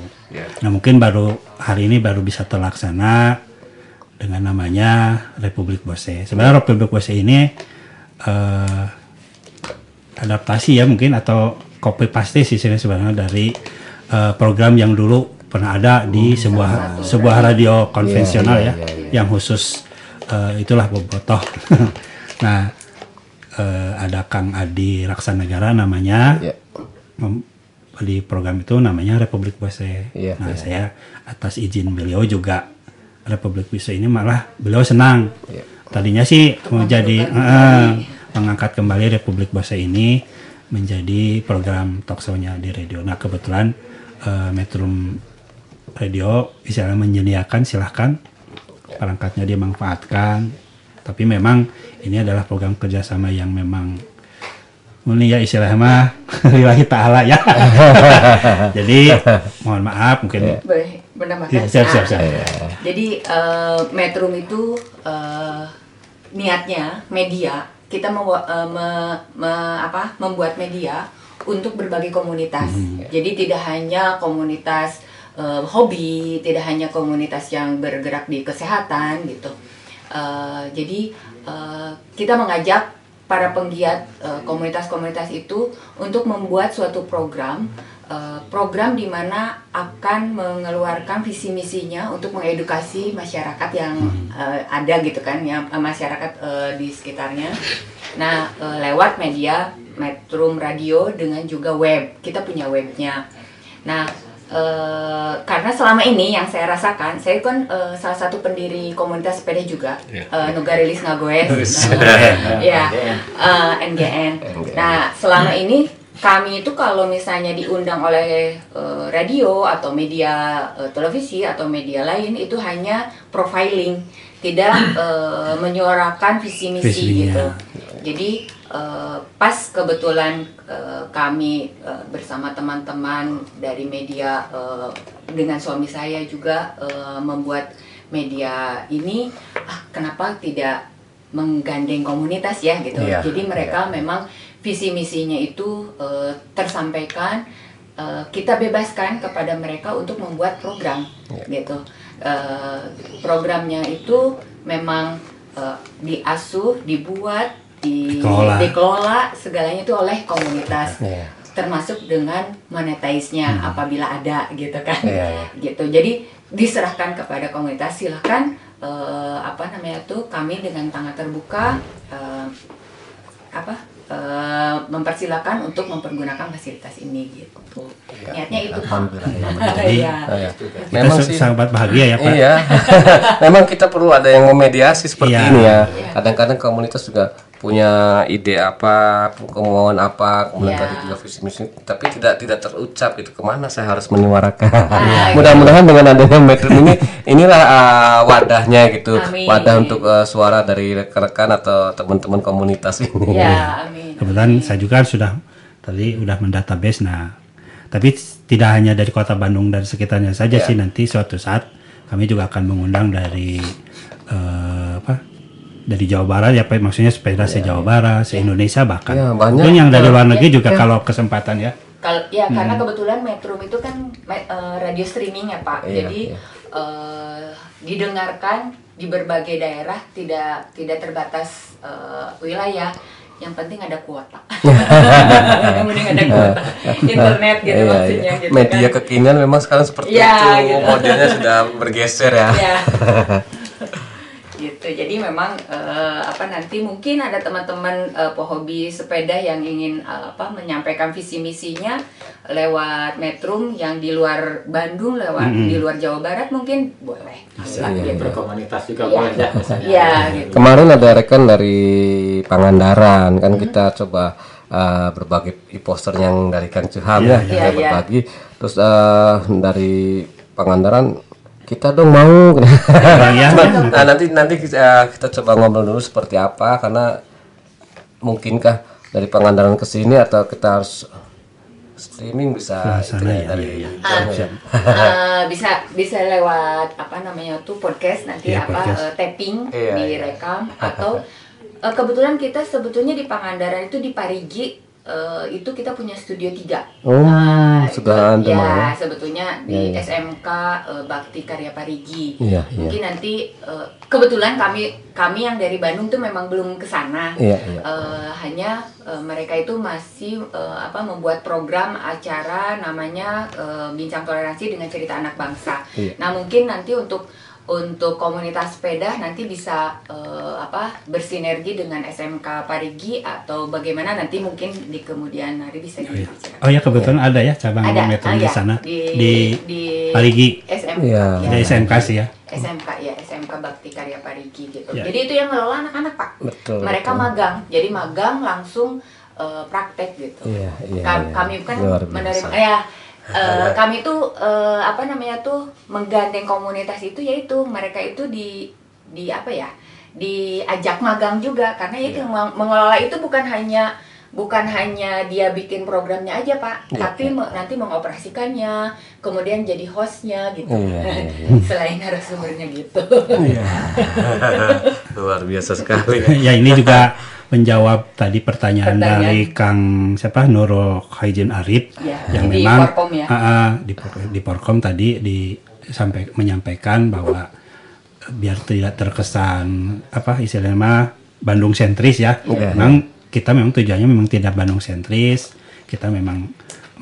Speaker 2: Nah mungkin baru hari ini baru bisa terlaksana dengan namanya Republik Bose. Sebenarnya Republik Bose ini eh, adaptasi ya mungkin atau copy paste sih sebenarnya dari eh, program yang dulu pernah ada di sebuah sebuah radio konvensional ya yang khusus eh, itulah bobotoh. nah eh, ada Kang Adi Raksanegara namanya
Speaker 5: Ya.
Speaker 2: mem- di program itu namanya Republik Bose.
Speaker 5: Iya,
Speaker 2: nah
Speaker 5: iya.
Speaker 2: saya atas izin beliau juga Republik Bose ini malah beliau senang.
Speaker 5: Iya.
Speaker 2: Tadinya sih mau jadi eh, mengangkat kembali Republik Bose ini menjadi program talkshow-nya di radio. Nah kebetulan eh, Metrum Radio istilahnya menyediakan silahkan perangkatnya dia manfaatkan. Tapi memang ini adalah program kerjasama yang memang ini ya istilahnya mah lillahi ta'ala ya. Jadi mohon maaf mungkin
Speaker 10: Boleh menambahkan?
Speaker 2: Ya, siap, siap, siap.
Speaker 10: Ah, Jadi eh, Metrum itu eh, niatnya media kita membuat eh, me- me- apa membuat media untuk berbagai komunitas. Jadi tidak hanya komunitas eh, hobi, tidak hanya komunitas yang bergerak di kesehatan gitu. Eh, jadi eh, kita mengajak para penggiat komunitas-komunitas itu untuk membuat suatu program eh, program di mana akan mengeluarkan visi misinya untuk mengedukasi masyarakat yang eh, ada gitu kan yang eh, masyarakat eh, di sekitarnya. Nah, eh, lewat media Metrum Radio dengan juga web. Kita punya webnya. Nah, eh, karena selama ini yang saya rasakan, saya kan eh, salah satu pendiri komunitas sepeda juga,
Speaker 5: Iya.
Speaker 10: eh, Nugarilis Ngagoes, ya, eh, NGN. Nah, selama ini kami itu kalau misalnya diundang oleh eh, radio atau media eh, televisi atau media lain itu hanya profiling, tidak eh, menyuarakan visi misi
Speaker 2: Visinya.
Speaker 10: gitu. Jadi eh, pas kebetulan eh, kami eh, bersama teman-teman dari media eh, dengan suami saya juga eh, membuat media ini, ah kenapa tidak menggandeng komunitas ya gitu.
Speaker 5: Iya,
Speaker 10: Jadi mereka memang visi misinya itu eh, tersampaikan. eh, kita bebaskan kepada mereka untuk membuat program gitu. Eh, programnya itu memang eh, diasuh, dibuat, di-
Speaker 2: Dikelola.
Speaker 10: dikelola segalanya itu oleh komunitas
Speaker 5: Iya.
Speaker 10: termasuk dengan monetize-nya apabila ada gitu kan
Speaker 5: Iya, iya.
Speaker 10: gitu jadi diserahkan kepada komunitas silahkan eh, apa namanya tuh kami dengan tangan terbuka eh, apa eh, mempersilahkan untuk mempergunakan fasilitas ini gitu niatnya itu.
Speaker 5: Alhamdulillah ya.
Speaker 2: Jadi,
Speaker 10: Iya.
Speaker 5: Oh, ya.
Speaker 2: kita
Speaker 5: Memang
Speaker 2: sa-
Speaker 5: sih
Speaker 2: sangat bahagia ya Pak.
Speaker 5: Iya. Memang kita perlu ada yang memediasi seperti
Speaker 2: Iya.
Speaker 5: ini ya. Kadang-kadang komunitas juga punya ide apa, kemauan apa, kemudian
Speaker 10: Iya.
Speaker 5: tadi juga visi misi, tapi tidak tidak terucap itu ke mana saya harus menyuarakan.
Speaker 10: Ah,
Speaker 5: Mudah-mudahan dengan adanya metrum ini, inilah uh, wadahnya gitu,
Speaker 10: Amin.
Speaker 5: wadah untuk uh, suara dari rekan-rekan atau teman-teman komunitas ini.
Speaker 10: ya amin
Speaker 2: Kebetulan saya juga sudah tadi udah mendatabase. Nah, tapi tidak hanya dari kota Bandung dan sekitarnya saja
Speaker 5: Ya.
Speaker 2: sih nanti suatu saat kami juga akan mengundang dari eh, apa dari Jawa Barat ya Pak maksudnya sepeda se Jawa Barat se Indonesia bahkan
Speaker 5: Ya, banyak.
Speaker 2: Mungkin yang dari
Speaker 10: Ya,
Speaker 2: luar negeri
Speaker 10: ya,
Speaker 2: juga
Speaker 10: ya.
Speaker 2: kalau kesempatan ya
Speaker 10: Kalau ya karena
Speaker 2: Hmm.
Speaker 10: kebetulan Metro itu kan eh, radio streaming ya Pak.
Speaker 5: Iya,
Speaker 10: Jadi
Speaker 5: iya.
Speaker 10: eh, didengarkan di berbagai daerah tidak tidak terbatas eh, wilayah. Yang penting ada kuota. Yang penting ada kuota. Internet gitu
Speaker 5: Iya,
Speaker 10: maksudnya
Speaker 5: iya.
Speaker 10: gitu
Speaker 5: Media
Speaker 10: kan.
Speaker 5: kekinian memang sekarang seperti
Speaker 10: Iya,
Speaker 5: itu.
Speaker 10: gitu.
Speaker 5: Modelnya sudah bergeser ya.
Speaker 10: Iya. gitu jadi memang eh, apa nanti mungkin ada teman-teman eh, pehobi sepeda yang ingin eh, apa menyampaikan visi misinya lewat metrum yang di luar Bandung lewat
Speaker 5: Mm-mm.
Speaker 10: di luar Jawa Barat mungkin boleh
Speaker 6: Bisa
Speaker 5: Iya,
Speaker 6: gitu. berkomunitas juga
Speaker 10: Iya.
Speaker 6: boleh ya misalnya.
Speaker 10: Iya, gitu.
Speaker 5: Kemarin ada rekan dari Pangandaran kan kita coba uh, berbagi poster yang dari Kang Cuham
Speaker 10: Iya,
Speaker 5: ya, kita
Speaker 10: Iya, iya.
Speaker 5: berbagi. Terus uh, dari Pangandaran kita dong mau.
Speaker 2: ya.
Speaker 5: nah, nanti nanti kita, kita coba ngobrol dulu seperti apa karena mungkinkah dari Pangandaran ke sini atau kita harus streaming bisa
Speaker 2: Ke sana
Speaker 5: itu ya,
Speaker 2: ya,
Speaker 5: dari
Speaker 2: iya, iya.
Speaker 5: jauh ya.
Speaker 10: Eh, bisa bisa lewat apa namanya tuh podcast nanti
Speaker 2: Iya,
Speaker 10: apa
Speaker 2: podcast.
Speaker 10: eh, tapping
Speaker 5: Iya, iya.
Speaker 10: direkam atau eh, kebetulan kita sebetulnya di Pangandaran itu di Parigi eh, itu kita punya studio tiga
Speaker 5: Oh,
Speaker 10: Nah,
Speaker 5: sudah
Speaker 10: itu- ya
Speaker 5: malah.
Speaker 10: sebetulnya di
Speaker 5: Iya, iya.
Speaker 10: SMK eh, Bakti Karya Parigi
Speaker 5: iya.
Speaker 10: mungkin nanti eh, kebetulan kami kami yang dari Bandung tuh memang belum ke sana
Speaker 5: iya.
Speaker 10: Eh, hanya eh, mereka itu masih eh, apa membuat program acara namanya eh, Bincang Toleransi dengan Cerita Anak Bangsa.
Speaker 5: Iya.
Speaker 10: Nah mungkin nanti untuk untuk komunitas sepeda nanti bisa eh, apa bersinergi dengan SMK Parigi atau bagaimana nanti mungkin di kemudian hari bisa dibicarakan.
Speaker 2: Oh ya kebetulan ada ya cabang
Speaker 10: Ada,
Speaker 2: metro
Speaker 10: ah,
Speaker 2: di
Speaker 10: ya.
Speaker 2: sana
Speaker 10: Di-
Speaker 2: di,
Speaker 10: di
Speaker 2: Parigi.
Speaker 10: SMK,
Speaker 5: Iya.
Speaker 10: ya.
Speaker 2: Ada SMK sih ya.
Speaker 10: SMK ya SMK Bakti Karya Parigi gitu.
Speaker 2: Ya.
Speaker 10: Jadi itu yang ngelola anak-anak pak.
Speaker 5: Betul,
Speaker 10: Mereka
Speaker 5: betul.
Speaker 10: magang, jadi magang langsung eh, praktek gitu.
Speaker 5: Iya, iya,
Speaker 10: Kam-
Speaker 5: iya.
Speaker 10: Kami kan
Speaker 5: Luar
Speaker 10: menerima ya. Eh, kami tuh eh, apa namanya tuh menggandeng komunitas itu yaitu mereka itu di di apa ya diajak magang juga. Karena itu
Speaker 5: Iya.
Speaker 10: meng- mengelola itu bukan hanya bukan hanya dia bikin programnya aja pak.
Speaker 5: Iya,
Speaker 10: tapi me- nanti mengoperasikannya kemudian jadi hostnya gitu.
Speaker 5: Iya, iya, iya.
Speaker 10: selain narasumbernya gitu.
Speaker 5: Luar biasa sekali.
Speaker 2: ya ini juga menjawab tadi pertanyaan,
Speaker 10: Pertanyaan.
Speaker 2: dari Kang siapa Nurul Haijin Arif
Speaker 10: Ya,
Speaker 2: yang
Speaker 10: di
Speaker 2: memang
Speaker 10: Porkom ya.
Speaker 2: Ah, ah, di, di Porkom tadi di sampai menyampaikan bahwa biar tidak terkesan apa istilahnya mah Bandung sentris ya.
Speaker 5: Iya.
Speaker 2: Memang kita memang tujuannya memang tidak Bandung sentris. Kita memang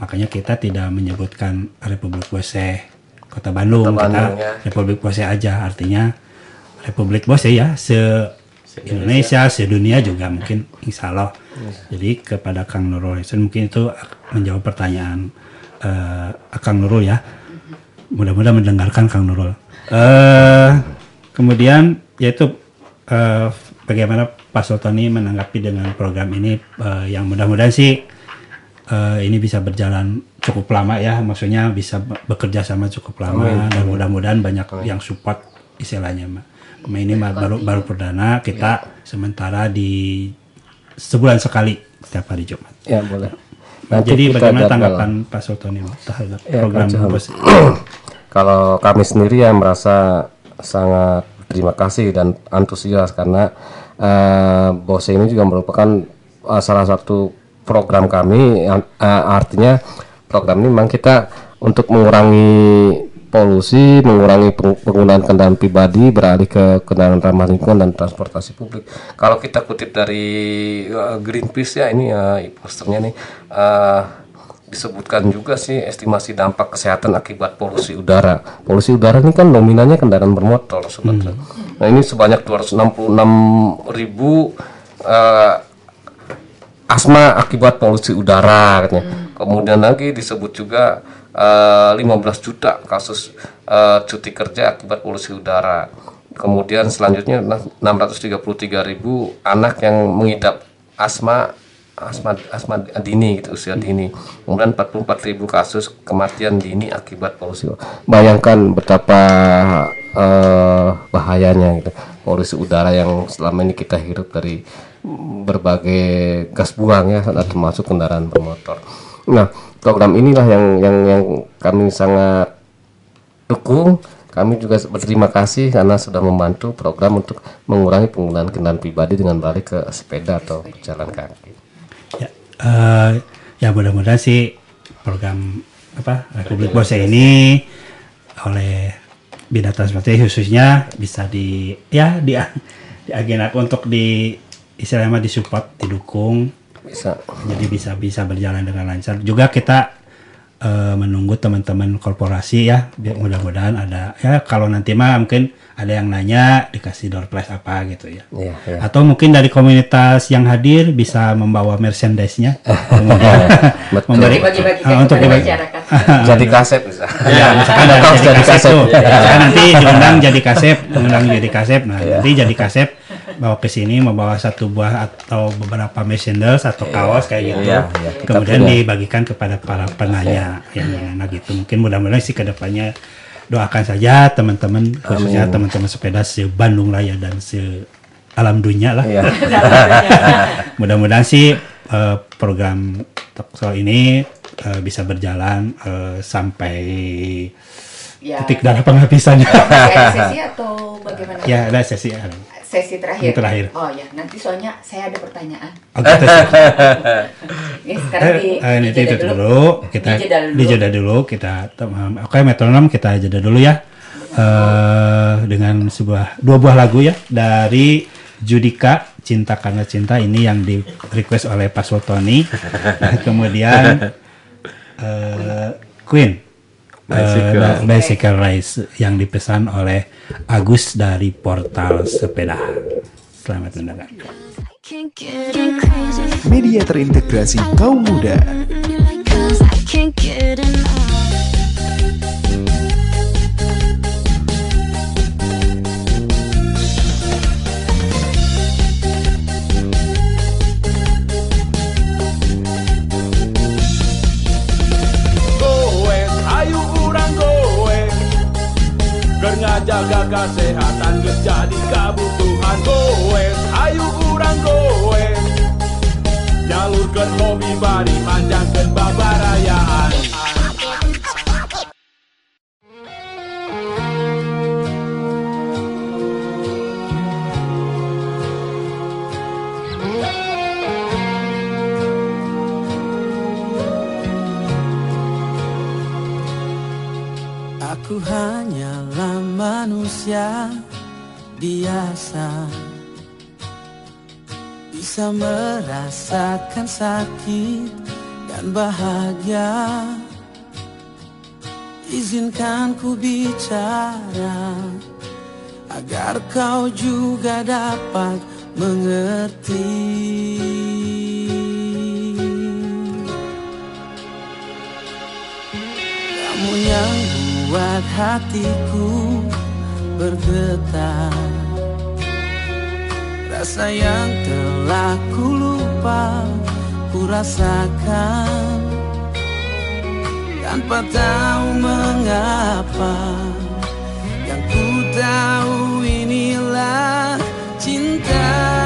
Speaker 2: makanya kita tidak menyebutkan Republik Bose Kota Bandung,
Speaker 5: Kota
Speaker 2: kita
Speaker 5: Bandung, ya.
Speaker 2: Republik Bose aja artinya Republik Bose ya se Indonesia, sedunia juga mungkin insya Allah. Jadi kepada Kang Nurul Hasan mungkin itu menjawab pertanyaan eh, Kang Nurul ya. Mudah-mudahan mendengarkan Kang Nurul. Eh, kemudian yaitu eh, bagaimana Pak Sultani menanggapi dengan program ini eh, yang mudah-mudahan sih eh, ini bisa berjalan cukup lama ya, maksudnya bisa be- bekerja sama cukup lama
Speaker 5: Amin.
Speaker 2: dan mudah-mudahan banyak yang support istilahnya Mbak. Ini baru baru perdana kita sementara di sebulan sekali setiap hari Jumat.
Speaker 5: Ya boleh.
Speaker 2: Nah,
Speaker 5: Nanti
Speaker 2: jadi bagaimana tanggapan Pak Sultani Mbak, terhadap
Speaker 5: Ya,
Speaker 2: program. Bos?
Speaker 5: Kalau kami sendiri ya merasa sangat terima kasih dan antusias karena eh, Bose ini juga merupakan eh, salah satu program kami yang eh, artinya program ini memang kita untuk mengurangi polusi, mengurangi peng- penggunaan kendaraan pribadi, beralih ke kendaraan ramah lingkungan dan transportasi publik. Kalau kita kutip dari eh, Greenpeace ya ini eh, posternya nih eh, disebutkan juga sih estimasi dampak kesehatan akibat polusi udara. Polusi udara ini kan dominannya kendaraan bermotor sebetulnya. Nah ini sebanyak 266 ribu eh, asma akibat polusi udara katanya. Kemudian lagi disebut juga 15 juta kasus eh, cuti kerja akibat polusi udara. Kemudian selanjutnya 633 ribu anak yang mengidap asma asma asma dini gitu usia dini. Kemudian 44 ribu kasus kematian dini akibat polusi. Bayangkan betapa eh, bahayanya gitu polusi udara yang selama ini kita hirup dari berbagai gas buang ya termasuk kendaraan bermotor. Nah program inilah yang yang yang kami sangat dukung Kami juga berterima kasih karena sudah membantu program untuk mengurangi penggunaan kendaraan pribadi dengan balik ke sepeda atau jalan kaki.
Speaker 2: Eh, ya mudah-mudahan sih program apa Republik Bose ini oleh bidang transportasi khususnya bisa di ya di diagendakan untuk di istilahnya disupport didukung
Speaker 5: bisa
Speaker 2: jadi bisa bisa berjalan dengan lancar juga kita eh, menunggu teman-teman korporasi ya mudah-mudahan ada ya kalau nanti mah mungkin ada yang nanya dikasih door prize apa gitu ya
Speaker 5: Iya, iya.
Speaker 2: atau mungkin dari komunitas yang hadir bisa membawa merchandise-nya memberi
Speaker 10: Bagi-bagikan
Speaker 2: ah, untuk dibagi-
Speaker 10: masyarakat.
Speaker 5: Jadi kaset bisa.
Speaker 2: Ya, misalkan ada jadi kaset.
Speaker 5: Ya.
Speaker 2: Misalkan nanti diundang jadi kaset, diundang jadi kaset. Nah,
Speaker 5: Iya.
Speaker 2: nanti jadi kaset bawa ke sini membawa satu buah atau beberapa merchandise atau kaos kayak gitu.
Speaker 5: Iya, iya. Kita
Speaker 2: Kemudian
Speaker 5: punya.
Speaker 2: dibagikan kepada para penanya yang nah gitu. Mungkin mudah-mudahan sih ke depannya doakan saja teman-teman khususnya teman-teman sepeda se Bandung Raya dan se alam dunia lah.
Speaker 5: Iya.
Speaker 2: Mudah-mudahan sih eh, program talkshow ini eh, bisa berjalan eh, sampai
Speaker 10: Ya.
Speaker 2: titik darah penghabisannya.
Speaker 10: Ada sesi atau bagaimana?
Speaker 2: ya ada sesi.
Speaker 10: Sesi terakhir.
Speaker 2: Yang terakhir.
Speaker 10: Oh ya, nanti soalnya saya ada pertanyaan.
Speaker 2: Gitu sih.
Speaker 10: Ini sekarang di,
Speaker 2: Eh, eh, nanti
Speaker 10: dijeda
Speaker 2: itu dulu kita
Speaker 10: Dijeda dulu.
Speaker 2: dijeda dulu kita tem- oke metronom kita jeda dulu ya eh dengan sebuah dua buah lagu ya dari Judika Cinta Karena Cinta ini yang di request oleh Pak Sultoni kemudian eh Queen
Speaker 5: Bicycle.
Speaker 2: eh, Bicycle Race yang dipesan oleh Agus dari Portal Sepeda selamat mendengar
Speaker 3: Media terintegrasi kaum muda.
Speaker 1: Ngajaga kesehatan geus jadi goes ayo urang goes. Nyalurkeun hobi bari manjangkeun babarayaan.
Speaker 8: Aku hanyalah manusia biasa Bisa merasakan sakit dan bahagia. Izinkan ku bicara Agar kau juga dapat mengerti. Kamu yang buat hatiku bergetar. Rasa yang telah ku lupa Ku rasakan Tanpa tahu mengapa Yang ku tahu inilah cinta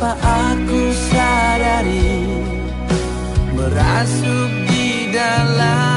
Speaker 8: Tanpa aku sadari Merasuk di dalam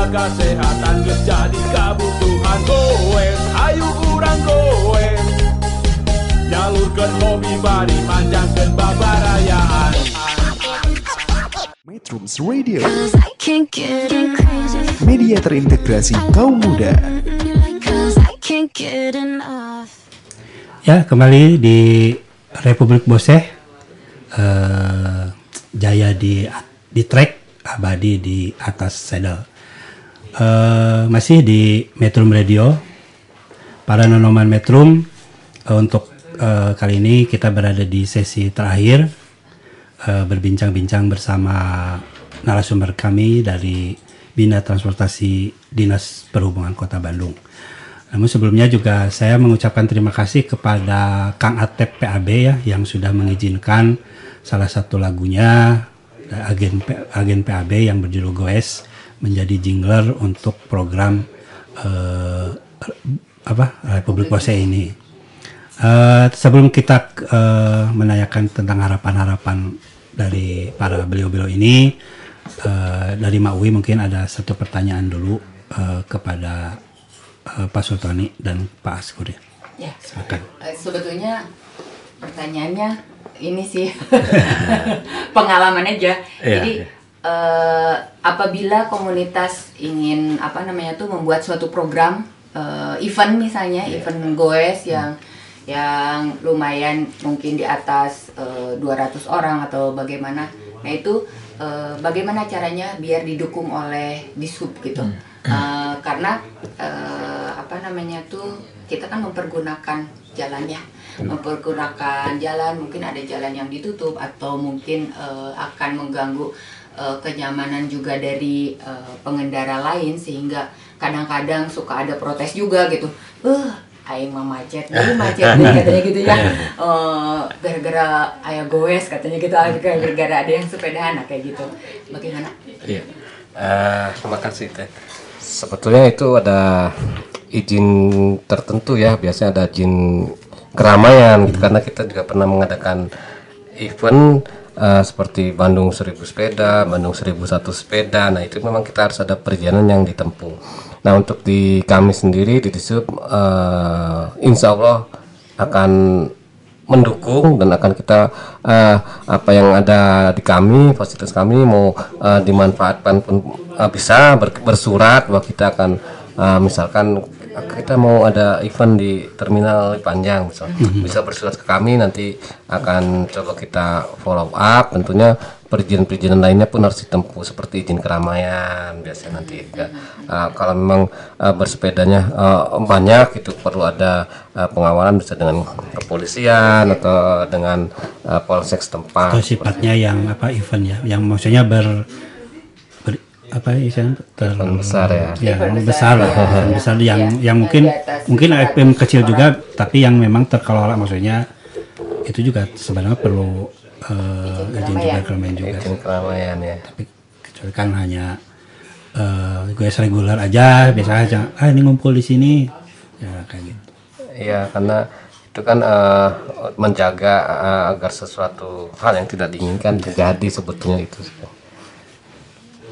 Speaker 1: ngajaga kesehatan geus jadi kabutuhan goes Ayo urang goes Nyalurkeun hobi bari manjangkeun babarayaan
Speaker 3: Metrums Radio, media terintegrasi kaum muda.
Speaker 2: Ya, kembali di Republik Boseh. eh, jaya di di track, abadi di atas saddle. Eh, masih di Metrum Radio. Para nonoman Metrum eh, untuk eh, kali ini kita berada di sesi terakhir eh, berbincang-bincang bersama narasumber kami dari Bina Transportasi Dinas Perhubungan Kota Bandung. Namun sebelumnya juga saya mengucapkan terima kasih kepada Kang Atep PAB ya yang sudah mengizinkan salah satu lagunya agen agen PAB yang berjudul Goes menjadi jingler untuk program eh, apa Republik Bose ini. Eh, sebelum kita eh, menanyakan tentang harapan-harapan dari para beliau-beliau ini, eh, dari Mak Uwi mungkin ada satu pertanyaan dulu eh, kepada eh, Pak Sultani dan Pak Askur ya.
Speaker 10: Ya.
Speaker 2: Silakan.
Speaker 10: Sebetulnya pertanyaannya ini sih pengalaman aja.
Speaker 6: Iya,
Speaker 10: Jadi
Speaker 6: iya.
Speaker 10: Eh, apabila komunitas ingin apa namanya tuh membuat suatu program eh, event misalnya
Speaker 6: Iya.
Speaker 10: event goes yang yang lumayan mungkin di atas eh, 200 orang atau bagaimana. Nah itu eh, bagaimana caranya biar didukung oleh dishub gitu.
Speaker 6: Hmm.
Speaker 10: Eh, karena eh, apa namanya tuh kita kan mempergunakan jalan ya mempergunakan jalan mungkin ada jalan yang ditutup atau mungkin eh, akan mengganggu eh, kenyamanan juga dari eh, pengendara lain sehingga kadang-kadang suka ada protes juga gitu eh aing mah macet jadi macet deh katanya gitu ya Eh, gara-gara ayah goes katanya gitu gara-gara ada yang sepedahan nah, kayak gitu bagaimana
Speaker 5: Iya. Eh, terima kasih teh. Sebetulnya itu ada izin tertentu ya. Biasanya ada izin keramaian gitu karena kita juga pernah mengadakan event eh, seperti Bandung 1000 sepeda, Bandung 1001 sepeda. Nah, itu memang kita harus ada perjalanan yang ditempuh. Nah, untuk di kami sendiri di Disub eh, insya Allah akan mendukung dan akan kita eh, apa yang ada di kami fasilitas kami mau eh, dimanfaatkan pun eh, bisa ber- bersurat bahwa kita akan eh, misalkan kita mau ada event di terminal Panjang misal
Speaker 2: Mhm.
Speaker 5: bisa bersurat ke kami nanti akan coba kita follow up. Tentunya perizinan-perizinan lainnya pun harus ditempuh seperti izin keramaian biasanya nanti juga. Uh, kalau memang uh, bersepedanya uh, banyak itu perlu ada uh, pengawalan bisa dengan kepolisian atau dengan uh, polsek setempat.
Speaker 2: Atau sifatnya yang apa event ya yang maksudnya ber- apa istilahnya ter,
Speaker 5: Event besar ya.
Speaker 2: ya
Speaker 5: Event
Speaker 2: besar lah event besar. Yang
Speaker 10: Ya,
Speaker 2: yang mungkin mungkin event kecil juga tapi yang memang terkelola maksudnya itu juga sebenarnya perlu eh, izin juga
Speaker 10: keramaian.
Speaker 2: juga.
Speaker 5: Izin keramaian ya.
Speaker 2: Tapi kecuali kan hanya eh gue reguler aja biasa aja. Ah ini ngumpul di sini. Ya kayak gitu.
Speaker 5: Iya karena itu kan eh, menjaga eh, agar sesuatu hal yang tidak diinginkan terjadi sebetulnya itu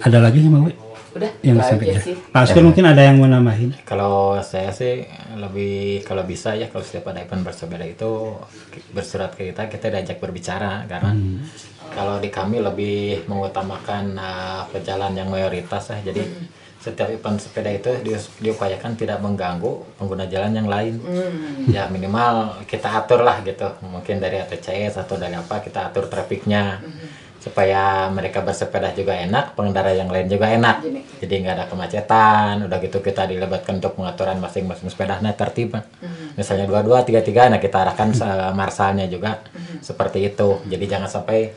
Speaker 2: ada lagi yang mau
Speaker 10: Udah,
Speaker 2: yang sampai
Speaker 10: aja
Speaker 2: ya
Speaker 10: sih.
Speaker 2: Pak Askur mungkin ada yang mau nambahin?
Speaker 6: Kalau saya sih lebih kalau bisa ya kalau setiap ada event bersepeda itu bersurat ke kita kita diajak berbicara karena
Speaker 2: Hmm.
Speaker 6: kalau di kami lebih mengutamakan uh, pejalan yang mayoritas ya jadi setiap event sepeda itu di- diupayakan tidak mengganggu pengguna jalan yang lain.
Speaker 10: Hmm.
Speaker 6: ya minimal kita atur lah gitu. Mungkin dari ATCS atau dari apa kita atur trafiknya. Supaya mereka bersepeda juga enak pengendara yang lain juga enak.
Speaker 10: Jadi-
Speaker 6: jadi nggak ada kemacetan udah gitu kita dilebatkan untuk pengaturan masing-masing sepeda. Nah tertib. Misalnya dua dua tiga tiga nah kita arahkan marsalnya juga seperti itu. Jadi jangan sampai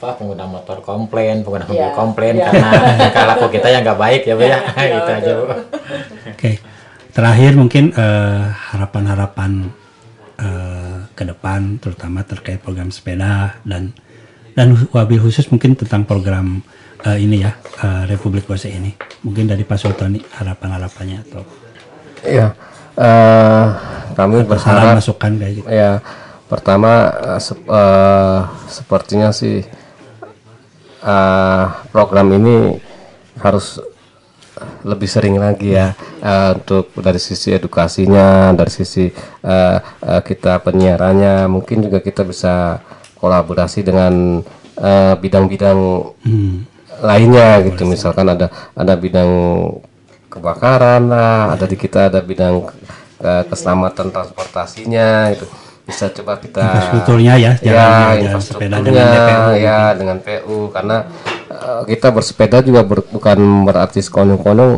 Speaker 6: apa pengguna motor komplain pengguna mobil
Speaker 10: Ya,
Speaker 6: komplain
Speaker 10: ya.
Speaker 6: karena tingkah laku kita yang nggak baik ya bu ya
Speaker 10: Ya,
Speaker 6: itu aja bu
Speaker 2: Oke, terakhir mungkin eh, harapan-harapan eh, ke depan, terutama terkait program sepeda dan dan wabil khusus mungkin tentang program eh, ini ya eh, Republik Bose ini. Mungkin dari Pak Sultani harapan-harapannya atau
Speaker 5: Iya, eh, kami berharap
Speaker 2: masukan kayak gitu.
Speaker 5: ya pertama sep- eh, sepertinya sih eh, program ini harus lebih sering lagi ya eh, untuk dari sisi edukasinya, dari sisi eh, eh, kita penyiarannya, mungkin juga kita bisa kolaborasi dengan bidang-bidang
Speaker 2: Hmm.
Speaker 5: lainnya gitu. Misalkan ada ada bidang kebakaran lah ada di kita ada bidang eh, keselamatan transportasinya itu bisa coba kita
Speaker 2: Infrastrukturnya ya,
Speaker 5: ya
Speaker 2: jalan- jalan sepeda dengan
Speaker 5: infrastrukturnya
Speaker 2: DPU
Speaker 5: ya
Speaker 2: gitu.
Speaker 5: dengan PU karena eh, kita bersepeda juga ber- bukan berarti sekonyong-konyong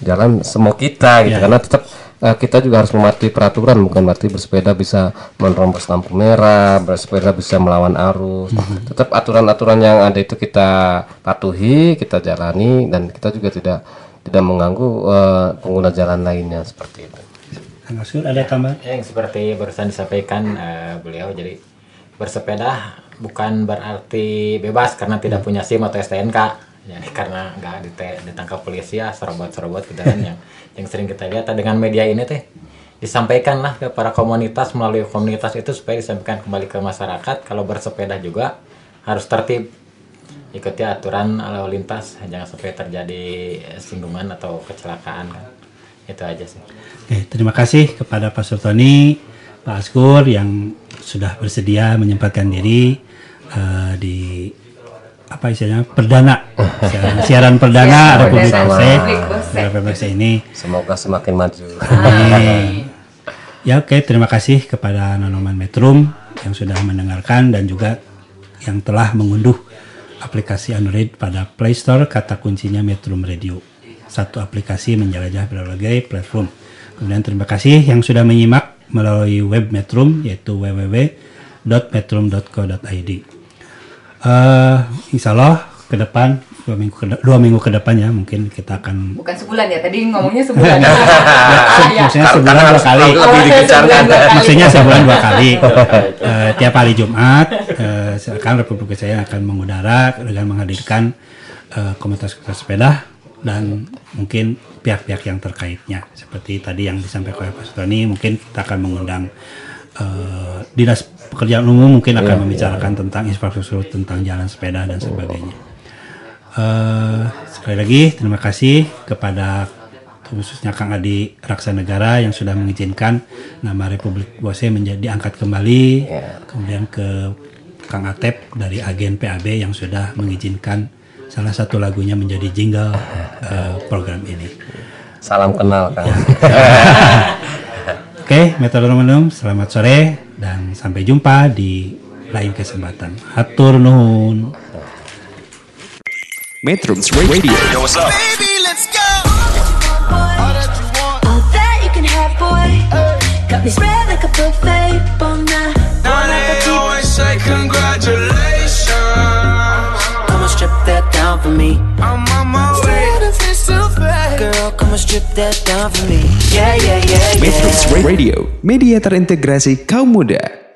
Speaker 5: jalan semua kita gitu
Speaker 2: Ya.
Speaker 5: karena tetap eh, kita juga harus mematuhi peraturan bukan berarti bersepeda bisa menerobos lampu merah bersepeda bisa melawan arus
Speaker 2: Mhm.
Speaker 5: tetap aturan-aturan yang ada itu kita patuhi kita jalani dan kita juga tidak tidak mengganggu eh, pengguna jalan lainnya seperti itu
Speaker 2: Askur ada tambahan?
Speaker 6: Ya, yang seperti barusan disampaikan eh, beliau jadi bersepeda bukan berarti bebas karena tidak punya SIM atau STNK jadi karena nggak ditangkap polisi ya serobot-serobot gitu kan yang yang sering kita lihat. Dengan media ini teh disampaikanlah ke para komunitas melalui komunitas itu supaya disampaikan kembali ke masyarakat. Kalau bersepeda juga harus tertib. Ikuti aturan lalu lintas jangan sampai terjadi singgungan atau kecelakaan kan itu aja sih.
Speaker 2: Oke, terima kasih kepada Pak Sultani, Pak Askur yang sudah bersedia menyempatkan diri eh, di apa istilahnya perdana. Siaran, siaran perdana. Republik Bose ini.
Speaker 5: semoga semakin maju.
Speaker 2: Amin. Ya oke, terima kasih kepada Nanoman Metrum yang sudah mendengarkan dan juga yang telah mengunduh aplikasi Android pada Play Store kata kuncinya Metrum Radio. Satu aplikasi menjelajah berbagai platform. Kemudian terima kasih yang sudah menyimak melalui web Metrum yaitu www.metrum.co.id. Eh, insya Allah ke depan dua minggu ke, dua minggu ke depan ya mungkin kita akan
Speaker 10: Bukan sebulan ya, tadi ngomongnya sebulan.
Speaker 2: Ya, maksudnya sebulan dua kali.
Speaker 10: lebih dikencangkan.
Speaker 2: Maksudnya sebulan dua kali. Eh, tiap hari Jumat, eh, silakan Republik Saya akan mengudara dengan menghadirkan eh, komunitas-komunitas sepeda dan mungkin pihak-pihak yang terkaitnya. Seperti tadi yang disampaikan oleh Pak Sutoni, mungkin kita akan mengundang eh, dinas pekerjaan umum mungkin akan
Speaker 5: Iya,
Speaker 2: membicarakan tentang infrastruktur, tentang jalan sepeda dan sebagainya. Eh, sekali lagi terima kasih kepada khususnya Kang Adi Raksa Negara yang sudah mengizinkan nama Republik Bose menjadi diangkat kembali, kemudian ke Kang Atep dari agen PAB yang sudah mengizinkan salah satu lagunya menjadi jingle eh, program ini.
Speaker 5: Salam kenal Kang.
Speaker 2: Oke, metronom selamat sore dan sampai jumpa di lain kesempatan. Hatur nuhun.
Speaker 3: Metrums Radio.
Speaker 4: Yo, what's up? Baby, let's go. All that you can have, boy. Got me spread like a buffet.
Speaker 8: For me.
Speaker 11: I'm on my way.
Speaker 8: Girl, come and strip that down for me. Yeah, yeah, yeah, yeah.
Speaker 3: Metrums Radio, media terintegrasi kaum muda.